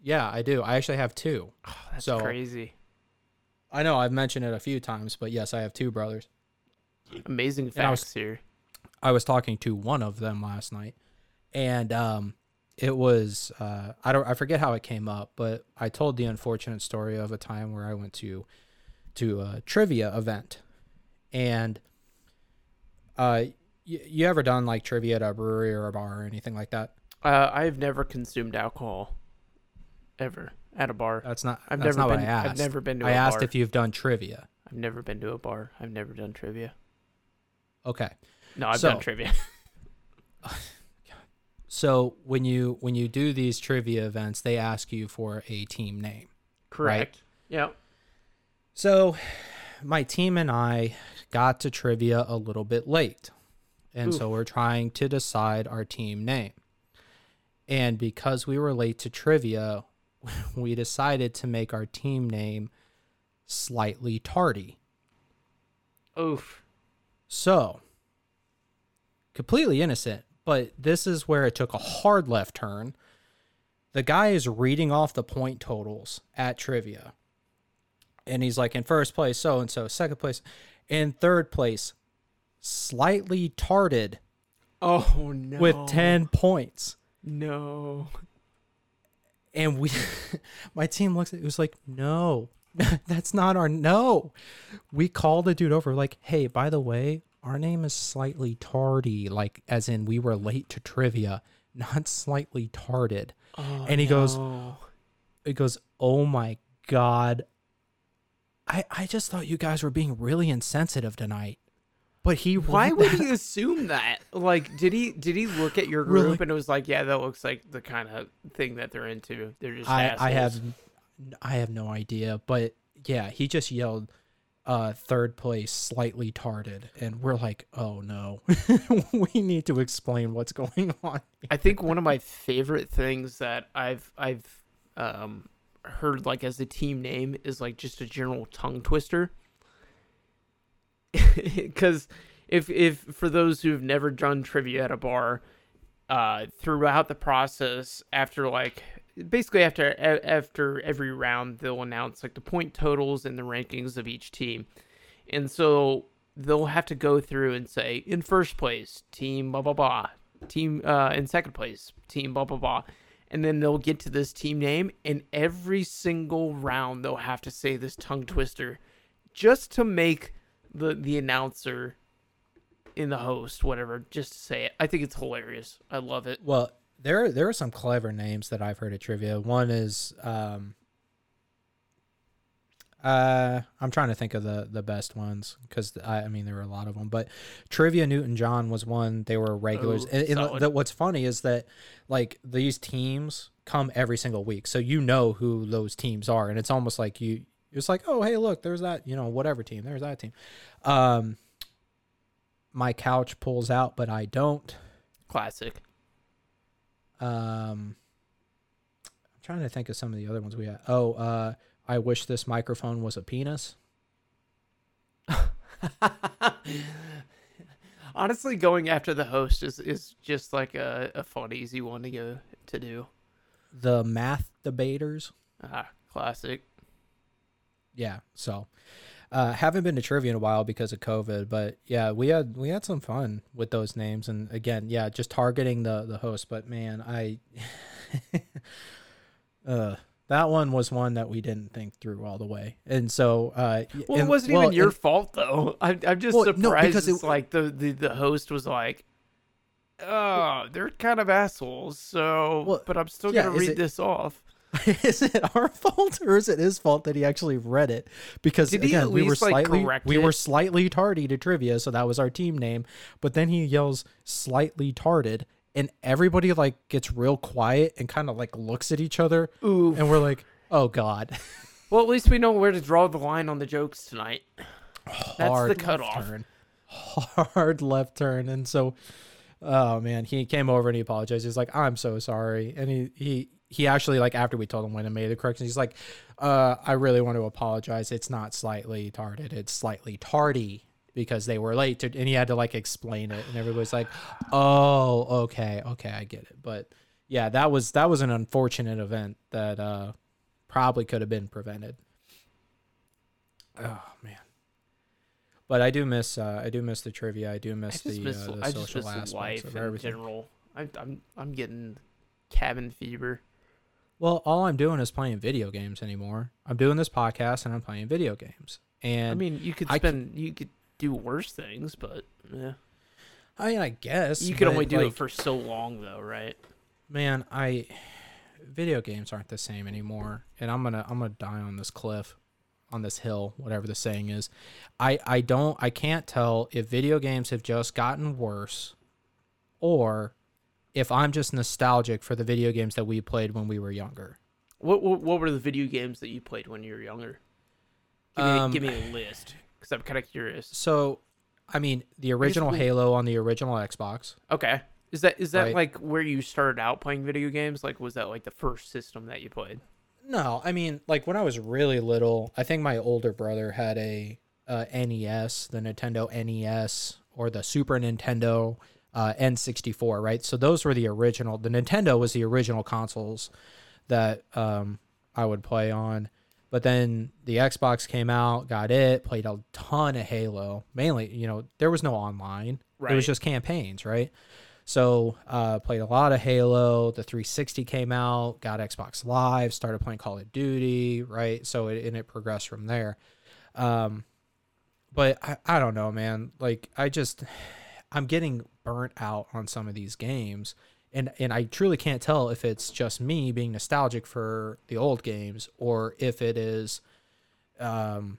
Yeah, I do. I actually have two. Oh, that's So- crazy. I know I've mentioned it a few times, but yes, I have two brothers. Amazing And I was- facts here. I was talking to one of them last night, and um, it was uh, I don't I forget how it came up, but I told the unfortunate story of a time where I went to to a trivia event, and uh, y- you ever done like trivia at a brewery or a bar or anything like that? Uh, I've never consumed alcohol, ever at a bar. That's not I've that's never not been. what I asked. I've never been to. I a asked bar. if you've done trivia. I've never been to a bar. I've never done trivia. Okay. No, I've So- done trivia. So when you when you do these trivia events, they ask you for a team name. Correct. Yeah. So, my team and I got to trivia a little bit late. And so we're trying to decide our team name. And because we were late to trivia, we decided to make our team name slightly tardy. Oof. So, completely innocent, but this is where it took a hard left turn. The guy is reading off the point totals at trivia. And he's like, in first place, so and so, second place, in third place, slightly tarded Oh no. with 10 points. No. And we, my team looks at it, was like, no, that's not our, no. We called the dude over, like, hey, by the way, our name is slightly tardy, like, as in we were late to trivia, not slightly tarded. Oh, And he goes- no. It goes, oh my God. I, I just thought you guys were being really insensitive tonight. But he, Why would that- he assume that? Like, did he did he look at your Really? group and it was like, yeah, that looks like the kind of thing that they're into. They're just I, I have I have no idea, but yeah, he just yelled uh third place slightly tarded and we're like, "Oh no. we need to explain what's going on." I think one of my favorite things that I've I've um heard like as a team name is like just a general tongue twister. Because if if for those who've never done trivia at a bar, uh, throughout the process, after like basically after after every round, they'll announce like the point totals and the rankings of each team, and so they'll have to go through and say in first place team blah blah blah, team uh, in second place team blah blah blah. And then they'll get to this team name, and every single round they'll have to say this tongue twister, just to make the the announcer in the host whatever just to say it. I think it's hilarious. I love it. Well, there there are some clever names that I've heard at trivia. One is um uh I'm trying to think of the the best ones cuz I, I mean there were a lot of them, but Trivia Newton John was one. They were regulars. Oh, and, and the, what's funny is that like these teams come every single week. So you know who those teams are and it's almost like you it's like, "Oh, hey, look, there's that, you know, whatever team. There's that team." Um my couch pulls out, but I don't. Classic. Um, I'm trying to think of some of the other ones we had. Oh, uh, I wish this microphone was a penis. Honestly, going after the host is, is just like a, a fun, easy one to go to do. The math debaters. Ah, classic. Yeah. So, uh, haven't been to trivia in a while because of COVID, but yeah, we had we had some fun with those names, and again, yeah, just targeting the the host. But man, I, uh, that one was one that we didn't think through all the way, and so uh, Well, it wasn't well, even your and- fault though. I, I'm just Well, no, surprised. because it's it- like the, the the host was like, "Oh, they're kind of assholes." So, Well, but I'm still yeah, gonna read it- this off. is it our fault or is it his fault that he actually read it? Because Did again, we were like, slightly we it? were slightly tardy to trivia, so that was our team name. But then he yells slightly tarded, and everybody like gets real quiet and kind of like looks at each other, Ooh. and we're like, "Oh God!" Well, at least we know where to draw the line on the jokes tonight. That's Hard the left cutoff. turn. Hard left turn, and so, oh man, he came over and he apologized. He's like, "I'm so sorry," and he he he actually like after we told him when and made the corrections, he's like, uh, "I really want to apologize. It's not slightly tarded. It's slightly tardy." Because they were late to, and he had to like explain it, and everybody's like, "Oh, okay, okay, I get it." But yeah, that was that was an unfortunate event that uh, probably could have been prevented. Oh man. But I do miss uh, I do miss the trivia. I do miss just the, miss, uh, the I social miss aspects life of in general. I, I'm I'm getting cabin fever. Well, all I'm doing is playing video games anymore. I'm doing this podcast and I'm playing video games. And I mean, you could I c- spend, you could do worse things, but yeah, I mean, I guess you can only do like, it for so long, though, right? man. I video games aren't the same anymore, and I'm gonna I'm gonna die on this cliff, on this hill, whatever the saying is. I I don't I can't tell if video games have just gotten worse, or if I'm just nostalgic for the video games that we played when we were younger. What what, what were the video games that you played when you were younger? Give me, Um, give me a list, because I'm kind of curious. So, I mean, the original Halo on the original Xbox. Okay, is that is that Right. like where you started out playing video games? Like, was that like the first system that you played? No, I mean, like when I was really little, I think my older brother had a uh, NES, the Nintendo NES, or the Super Nintendo uh, N64, right? So those were the original. The Nintendo was the original consoles that um, I would play on. But then the Xbox came out, got it, played a ton of Halo. Mainly, you know, there was no online. It was just campaigns, right? So uh, played a lot of Halo. The 360 came out, got Xbox Live, started playing Call of Duty, right? So it and it progressed from there. Um, but I, I don't know, man. Like I just I'm getting burnt out on some of these games. And and I truly can't tell if it's just me being nostalgic for the old games or if it is um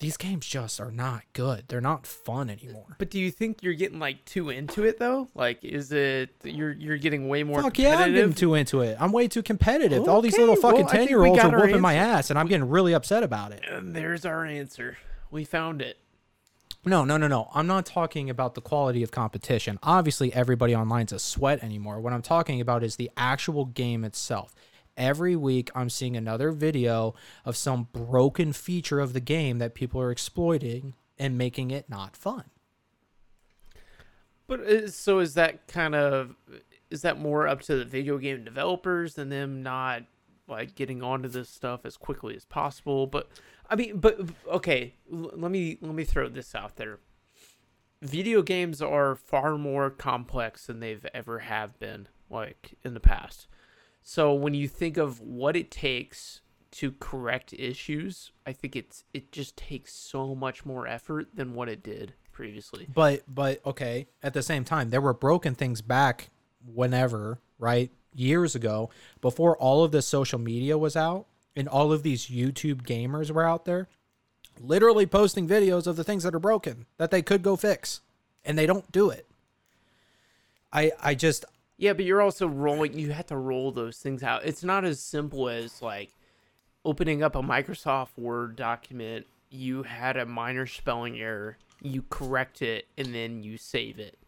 these games just are not good. They're not fun anymore. But do you think you're getting like too into it though? Like, is it you're you're getting way more Fuck yeah, I'm getting too into it. I'm way too competitive. All these little fucking well, I think we ten year olds are whooping my ass, and I'm getting really upset about it. and there's our answer. We found it. No, no, no, no. I'm not talking about the quality of competition. Obviously, everybody online's a sweat anymore. What I'm talking about is the actual game itself. Every week, I'm seeing another video of some broken feature of the game that people are exploiting and making it not fun. But so is that kind of is that more up to the video game developers and them not like getting onto this stuff as quickly as possible? But I mean, but okay, let me let me throw this out there. Video games are far more complex than they've ever have been like in the past. So when you think of what it takes to correct issues, I think it's it just takes so much more effort than what it did previously. But but okay, at the same time, there were broken things back whenever, right? Years ago, before all of this social media was out and all of these YouTube gamers were out there, literally posting videos of the things that are broken that they could go fix. And they don't do it. I I just Yeah, but you're also rolling. You have to roll those things out. It's not as simple as like opening up a Microsoft Word document. You had a minor spelling error. You correct it, and then you save it.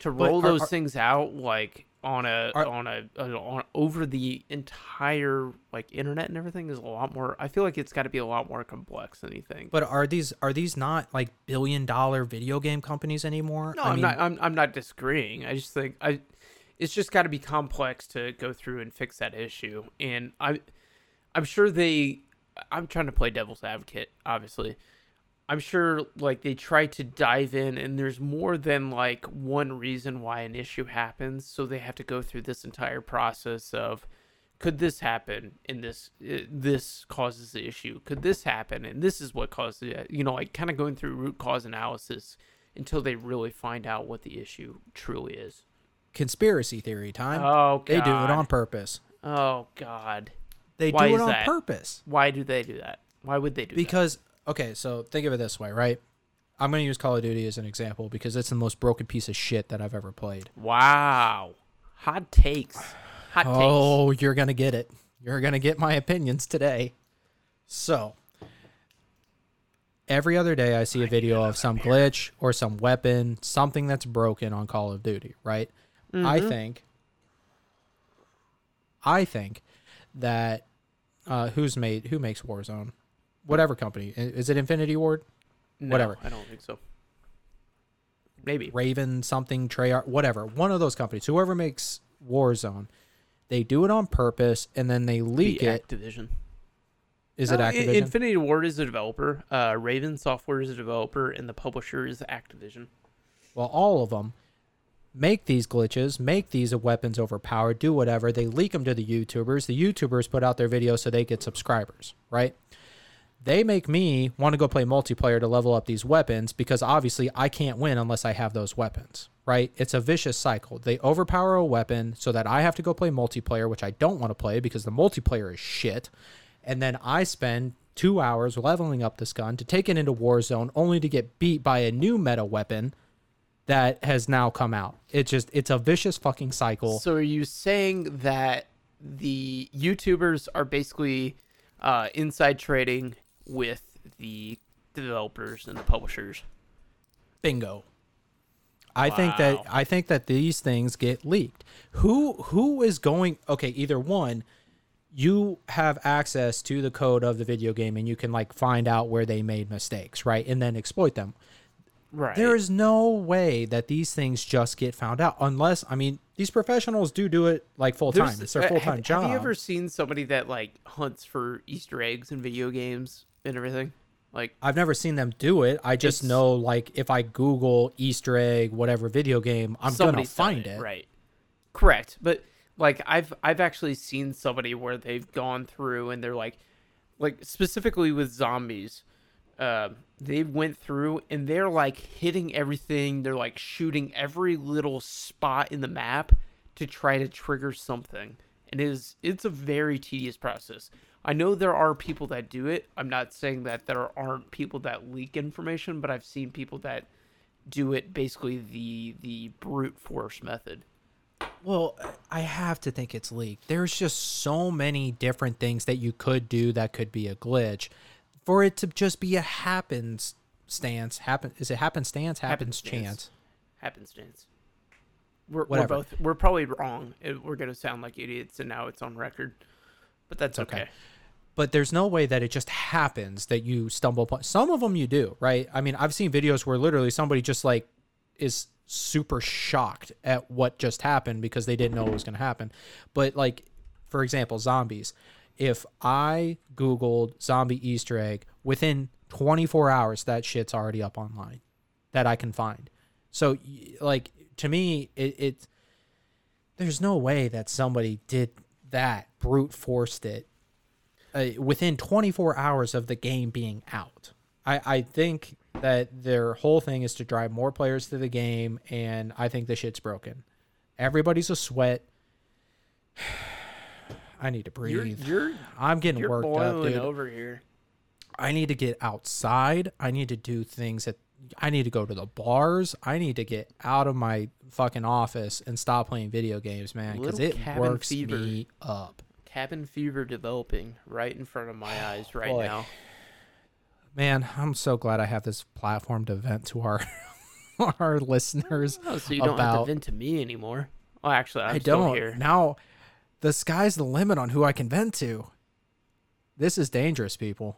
To roll are- those are- things out like on a Are- on a, on over the entire like internet and everything is a lot more. I feel like it's got to be a lot more complex than anything. but are these are these not like billion dollar video game companies anymore? No, I am mean, not. I'm, I'm not disagreeing. I just think I, it's just got to be complex to go through and fix that issue. And I, I'm sure they. I'm trying to play devil's advocate. Obviously, I'm sure like they try to dive in, and there's more than like one reason why an issue happens. So they have to go through this entire process of. Could this happen? And this uh, this causes the issue. Could this happen? And this is what caused it. You know, like kind of going through root cause analysis until they really find out what the issue truly is. Conspiracy theory time. Oh, they do it on purpose. Oh God, They Why do it on that? purpose. why do they do that? Why would they do that? because okay so think of it this way right i'm going to use call of duty as an example because it's the most broken piece of shit that i've ever played? Wow, hot takes. Hot takes. oh you're going to get it you're going to get my opinions today so every other day i see a video of some glitch or some weapon something that's broken on call of duty right i think i think that uh, who's made who makes warzone whatever company is it infinity ward No, whatever. I don't think so. Maybe. Raven something Treyarch whatever one of those companies whoever makes Warzone they do it on purpose and then they leak Be it Activision. is it No, I- Activision Infinity Ward is a developer. Uh, Raven Software is a developer, and the publisher is Activision. well all of them make these glitches make these weapons overpowered do whatever they leak them to the YouTubers the YouTubers put out their videos so they get subscribers right they make me want to go play multiplayer to level up these weapons because obviously I can't win unless I have those weapons, right? It's a vicious cycle. They overpower a weapon so that I have to go play multiplayer, which I don't want to play because the multiplayer is shit. And then I spend two hours leveling up this gun to take it into Warzone only to get beat by a new meta weapon that has now come out. It just, it's a vicious fucking cycle. So are you saying that the YouTubers are basically uh, inside trading with the developers and the publishers? Bingo. I think that I think that these things get leaked. Who who is going okay, either one, you have access to the code of the video game and you can like find out where they made mistakes, right? And then exploit them. Right. There is no way that these things just get found out unless I mean these professionals do do it like full time. It's their full time job. Have you ever seen somebody that like hunts for Easter eggs in video games and everything? Like I've never seen them do it. I just know like if I Google Easter egg whatever video game, I'm gonna find it. Right. Correct. But like I've I've actually seen somebody where they've gone through and they're like like specifically with zombies. Uh, they went through and they're like hitting everything. They're like shooting every little spot in the map to try to trigger something. And it is it's a very tedious process. I know there are people that do it. I'm not saying that there aren't people that leak information, but I've seen people that do it basically the the brute force method. Well, I have to think it's leaked. There's just so many different things that you could do that could be a glitch. For it to just be a happens stance, happen is it happenstance, happens Happenstance. chance. Happenstance. We're, we're both we're probably wrong. We're gonna sound like idiots, and now it's on record. But that's Okay. okay. But there's no way that it just happens that you stumble upon. Some of them you do, right? I mean, I've seen videos where literally somebody just like is super shocked at what just happened because they didn't know it was going to happen. But like, for example, zombies. If I Googled zombie Easter egg within 24 hours, that shit's already up online that I can find. So, like, to me, it, it there's no way that somebody did that, brute forced it uh, within 24 hours of the game being out. I, I think that their whole thing is to drive more players to the game, and I think the shit's broken. Everybody's a sweat. I need to You're breathe. you're I'm getting you're worked up, boiling dude. over here. I need to get outside. I need to do things that I need to go to the bars. I need to get out of my fucking office and stop playing video games, man, because it cabin works fever. me up. Cabin fever developing right in front of my eyes right Boy. now. Man, I'm so glad I have this platform to vent to our our listeners. Oh, so you don't have to vent to me anymore. Oh, actually, I'm I don't. here. Now, the sky's the limit on who I can vent to. This is dangerous, people.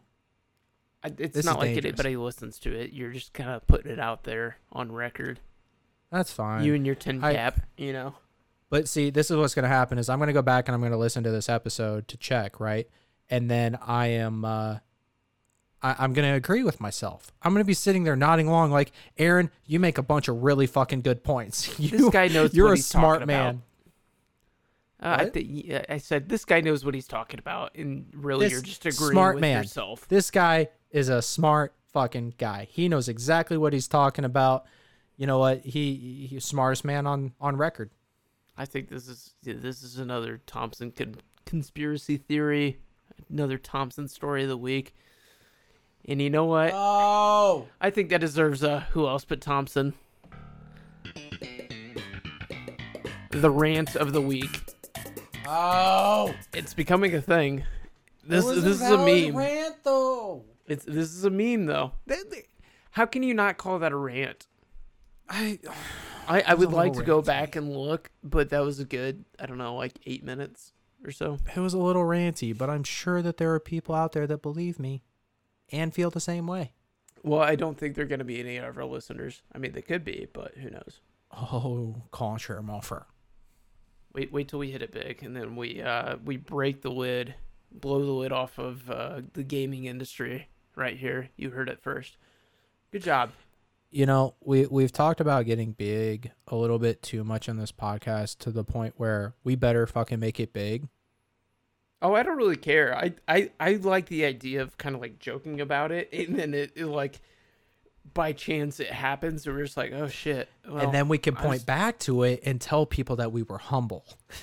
I, it's This not like dangerous. anybody listens to it. You're just kind of putting it out there on record. That's fine. you and your tin I- cap, you know. But see, this is what's going to happen is I'm going to go back and I'm going to listen to this episode to check, right? And then I am uh I, I'm going to agree with myself. I'm going to be sitting there nodding along like, "Aaron, you make a bunch of really fucking good points. You, This guy knows you're a smart man." Uh, I, th- I said this guy knows what he's talking about, and really, This you're just agreeing smart with man. yourself. This guy is a smart fucking guy. He knows exactly what he's talking about. You know what? He he's smartest man on on record. I think this is this is another Thompson con- conspiracy theory, another Thompson story of the week. And you know what? Oh, I think that deserves a who else but Thompson. The rant of the week. Oh! It's becoming a thing. This this is a meme. Rant, though. It's this is a meme though. Th- th- How can you not call that a rant? I I, I would like to little go back and look, but that was a good I don't know like eight minutes or so. it was a little ranty, but I'm sure that there are people out there that believe me and feel the same way. Well, I don't think they're going to be any of our listeners. I mean, they could be, but who knows? Oh, contraire, mon frère. Wait, wait till we hit it big, and then we uh, we break the lid, blow the lid off of uh, the gaming industry right here. You heard it first. Good job. You know, we we've talked about getting big a little bit too much on this podcast to the point where we better fucking make it big. Oh, I don't really care. I I, I like the idea of kind of like joking about it, and then it, it like by chance it happens, and we're just like, oh shit. Well, and then we can point was- back to it and tell people that we were humble.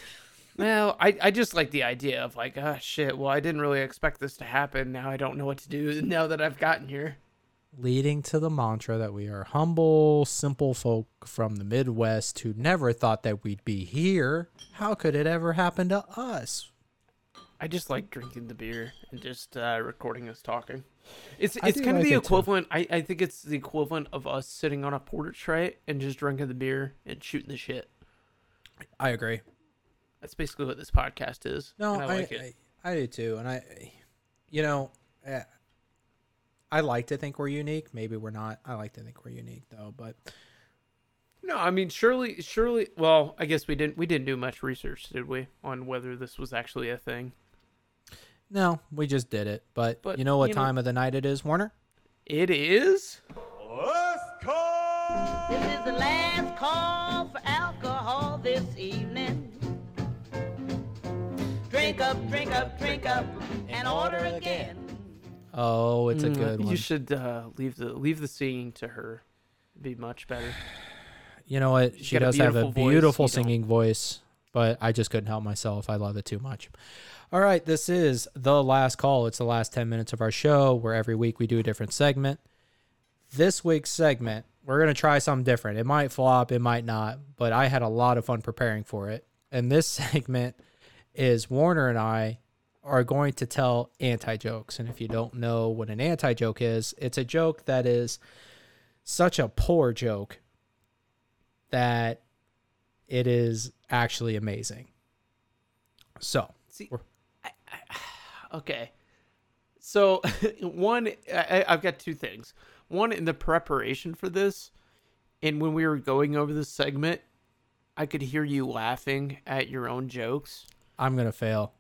Well, I, I just like the idea of like, oh shit, well, I didn't really expect this to happen. Now I don't know what to do now that I've gotten here. leading to the mantra that we are humble, simple folk from the Midwest who never thought that we'd be here. How could it ever happen to us? I just like drinking the beer and just uh, recording us talking. It's I it's kind of like the equivalent. I, I think it's the equivalent of us sitting on a porch right and just drinking the beer and shooting the shit. I agree. That's basically what this podcast is. No, I I, like it. I do too, and I, you know, eh, I like to think we're unique. Maybe we're not. I like to think we're unique though, but No, I mean surely, surely. Well, I guess we didn't. We didn't do much research, did we, on whether this was actually a thing? No, we just did it. But, But, you know what you know- time of the night it is, Warner? It is. Last call! This is the last call for alcohol this evening. Drink up, drink up, drink up, and order again. Oh, it's a Mm, good one. You should uh, leave the leave the singing to her. It'd be much better. You know what? She's She got a does have a beautiful voice, beautiful you don't. singing voice, but I just couldn't help myself. I love it too much. All right, this is the last call. It's the last 10 minutes of our show where every week we do a different segment. This week's segment, we're going to try something different. It might flop, it might not, but I had a lot of fun preparing for it. And this segment is Warner and I are going to tell anti jokes. And if you don't know what an anti joke is, it's a joke that is such a poor joke that it is actually amazing. So, See, I, I, okay. So one, I, I've got two things. One, in the preparation for this, and when we were going over this segment, I could hear you laughing at your own jokes. I'm going to fail.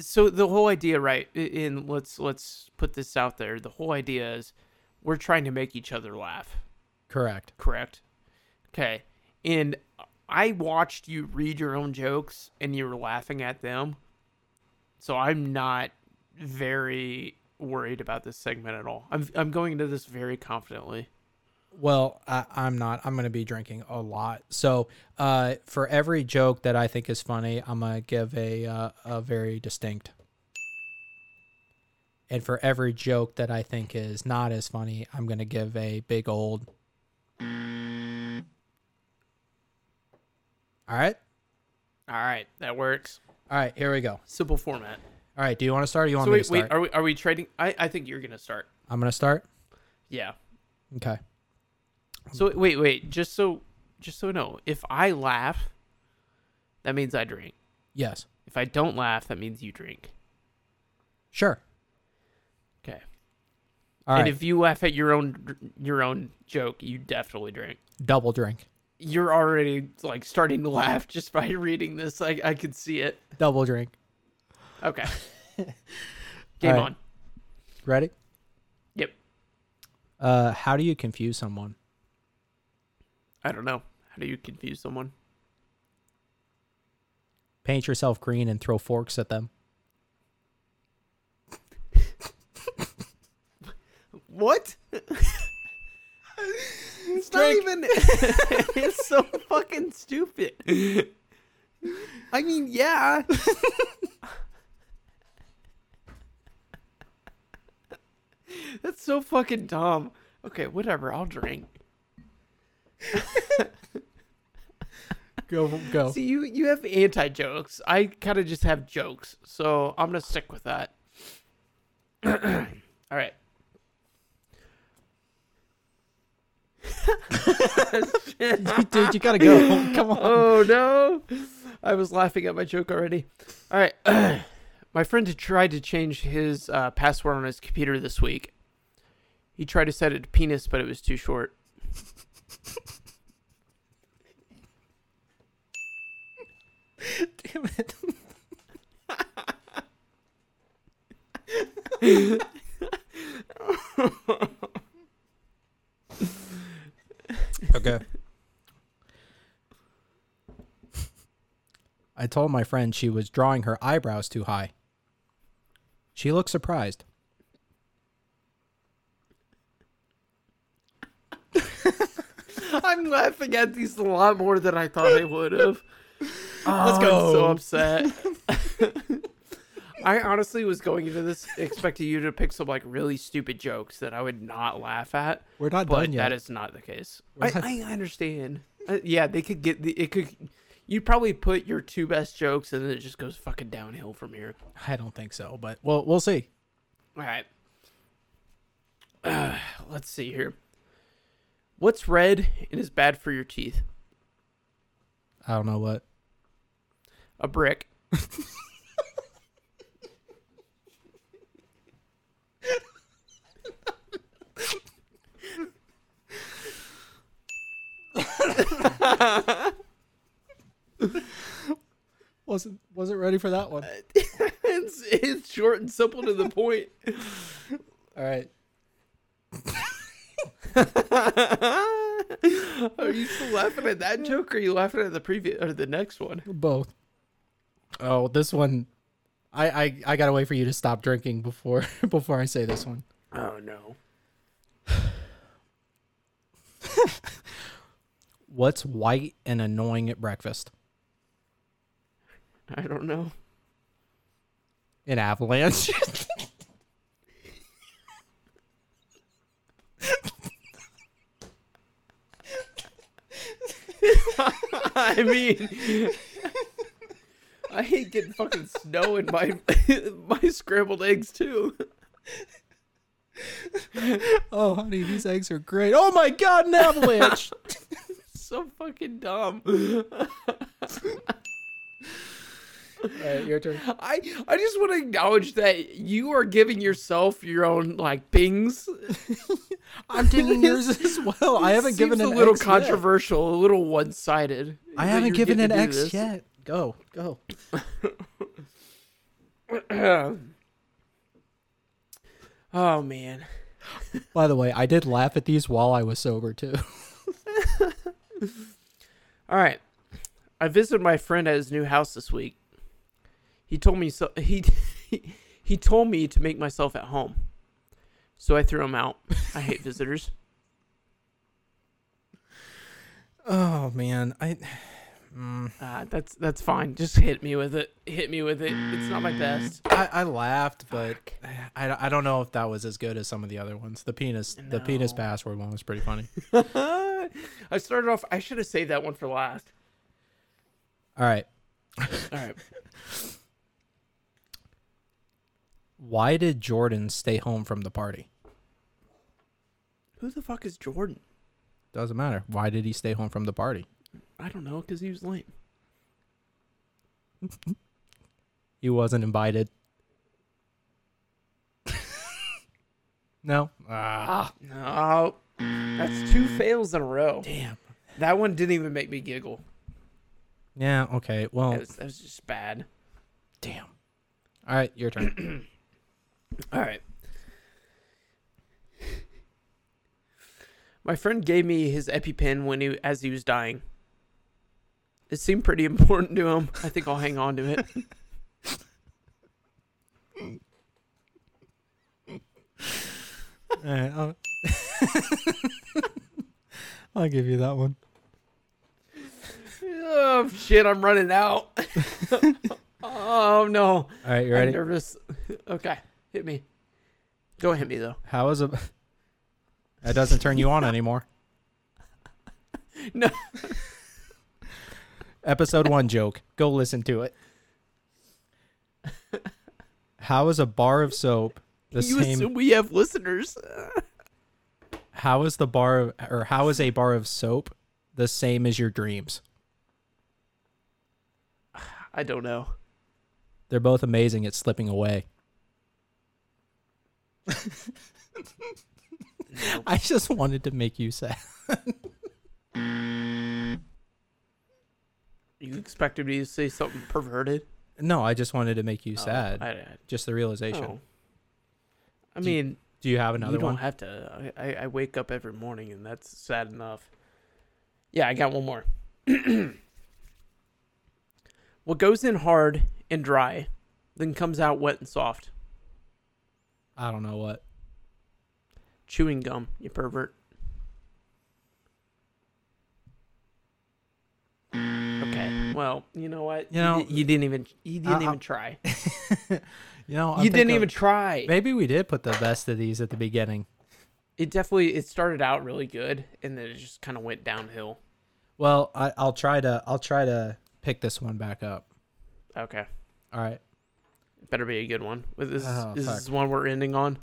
So the whole idea, right? In let's let's put this out there. The whole idea is we're trying to make each other laugh. Correct. Correct. Okay. And I watched you read your own jokes and you were laughing at them. So I'm not very worried about this segment at all. I'm I'm going into this very confidently. Well, I, I'm not. I'm going to be drinking a lot. So, uh, for every joke that I think is funny, I'm going to give a uh, a very distinct. And for every joke that I think is not as funny, I'm going to give a big old. All right. All right, that works. All right. Here we go. Simple format. All right. Do you want to start? Or you want So me wait, to wait, are we are we trading? I I think you're gonna start. I'm going to start. Yeah. Okay. So wait, wait, just so just so know, if I laugh, that means I drink. Yes. If I don't laugh, that means you drink. Sure. Okay. All and right. if you laugh at your own your own joke, you definitely drink. Double drink. You're already like starting to laugh just by reading this. I I could see it. Double drink. Okay. Game right. on. Ready? Yep. Uh, how do you confuse someone? I don't know. How do you confuse someone? Paint yourself green and throw forks at them. What? it's not even. it's so fucking stupid. I mean, yeah. That's so fucking dumb. Okay, whatever. I'll drink. Go go. See, you you have anti jokes. I kind of just have jokes, so I'm gonna stick with that. All right. Dude, you gotta go. Come on. Oh no! I was laughing at my joke already. All right. my friend had tried to change his uh, password on his computer this week. He tried to set it to penis, but it was too short. Damn it. okay. I told my friend she was drawing her eyebrows too high. She looked surprised. I'm laughing at these a lot more than I thought I would have. Let's go. Oh, I'm so upset. I honestly was going into this expecting you to pick some like really stupid jokes that I would not laugh at. We're not but done yet. that is not the case. I, not- I understand. Uh, yeah, they could get the it could. You'd probably put your two best jokes, and then it just goes fucking downhill from here. I don't think so, but well, we'll see. All right. Uh, let's see here. What's red and is bad for your teeth? I don't know what. A brick. wasn't wasn't ready for that one. it's, it's short and simple to the point. All right. Are you still laughing at that joke, or are you laughing at the previous or the next one? Both. Oh, this one I I, I gotta wait for you to stop drinking before before I say this one. Oh no. What's white and annoying at breakfast? I don't know. An avalanche. I mean, I hate getting fucking snow in my my scrambled eggs too. oh, honey, these eggs are great. Oh my god, an avalanche. So fucking dumb. All right, your turn. I I just want to acknowledge that you are giving yourself your own like things. I'm taking yours as well. I haven't given an a little X yet. controversial, a little one sided. I haven't given an X yet. Go, go. oh man. By the way, I did laugh at these while I was sober too. All right. I visited my friend at his new house this week. He told me so he he told me to make myself at home. So I threw him out. I hate visitors. Oh man, I Uh, that's that's fine. Just hit me with it. Hit me with it. It's not my best. I, I laughed, but I, I don't know if that was as good as some of the other ones. The penis the penis password one was pretty funny. I started off. I should have saved that one for last. All right, All right. why did Jordan stay home from the party? Who the fuck is Jordan? Doesn't matter. Why did he stay home from the party? I don't know because he was lame. He wasn't invited. no. Ah, No, that's two fails in a row. damn. That one didn't even make me giggle. Yeah. Okay. Well. That was, that was just bad. damn. All right, your turn. All right. My friend gave me his EpiPen when he as he was dying. It seemed pretty important to him. I think I'll hang on to it. All right, I'll, I'll give you that one. oh shit! I'm running out. oh no! All right, you I'm ready? nervous. Okay, hit me. Don't hit me though. How is it? that doesn't turn you on anymore? No. Episode one joke. Go listen to it. How is a bar of soap the you same? assume we have listeners. How is the bar of, or how is a bar of soap the same as your dreams? I don't know. They're both amazing at slipping away. I just wanted to make you sad. You expected me to say something perverted? No, I just wanted to make you Oh, sad. I, I, just the realization. oh. I Do you- mean, Do you have another you don't one? have to. I, I wake up every morning, and that's sad enough. Yeah, I got one more. what goes in hard and dry, then comes out wet and soft? I don't know what. Chewing gum, you pervert. Okay. Well, you know what? You know, di- you didn't even you didn't I- even try. You know, you didn't even try. Maybe we did put the best of these at the beginning. It definitely it started out really good, and then it just kind of went downhill. Well, I, I'll try to. I'll try to pick this one back up. Okay. All right. Better be a good one. This is Oh, this fuck. is one we're ending on.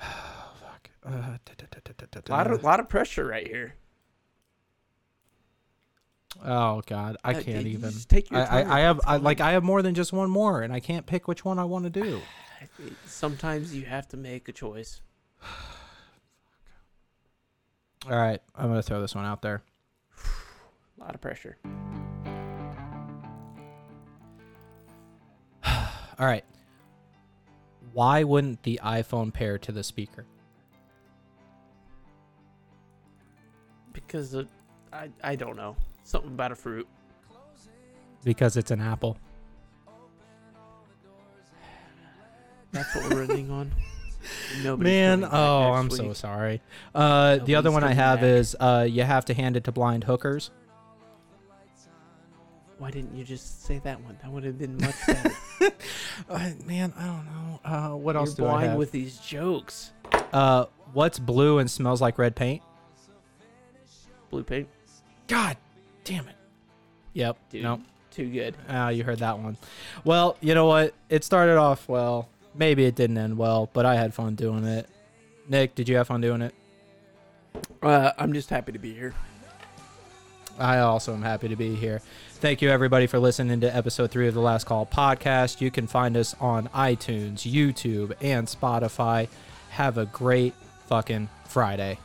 Fuck. Uh, A lot of pressure right here. Oh God, I Uh, can't you even. take your I. I, I have. I, like I have more than just one more, and I can't pick which one I want to do. Sometimes you have to make a choice. All right, I'm gonna throw this one out there. A lot of pressure. All right. Why wouldn't the iPhone pair to the speaker? Because of, I I don't know something about a fruit. Because it's an Apple. That's what we're ending on. Nobody's Man, oh, I'm so sorry. Uh, the other one I have back. is uh, you have to hand it to blind hookers. Why didn't you just say that one? That would have been much better. Uh, man, I don't know. Uh, what You're else do I blind have? with these jokes. uh, what's blue and smells like red paint? Blue paint, God damn it. Yep. dude. Nope. Too good. Ah, you heard that one. Well, you know what? It started off well. Maybe it didn't end well, but I had fun doing it. Nick, did you have fun doing it? Uh, I'm just happy to be here. I also am happy to be here. Thank you, everybody, for listening to episode three of the Last Call podcast. You can find us on iTunes, YouTube, and Spotify. Have a great fucking Friday.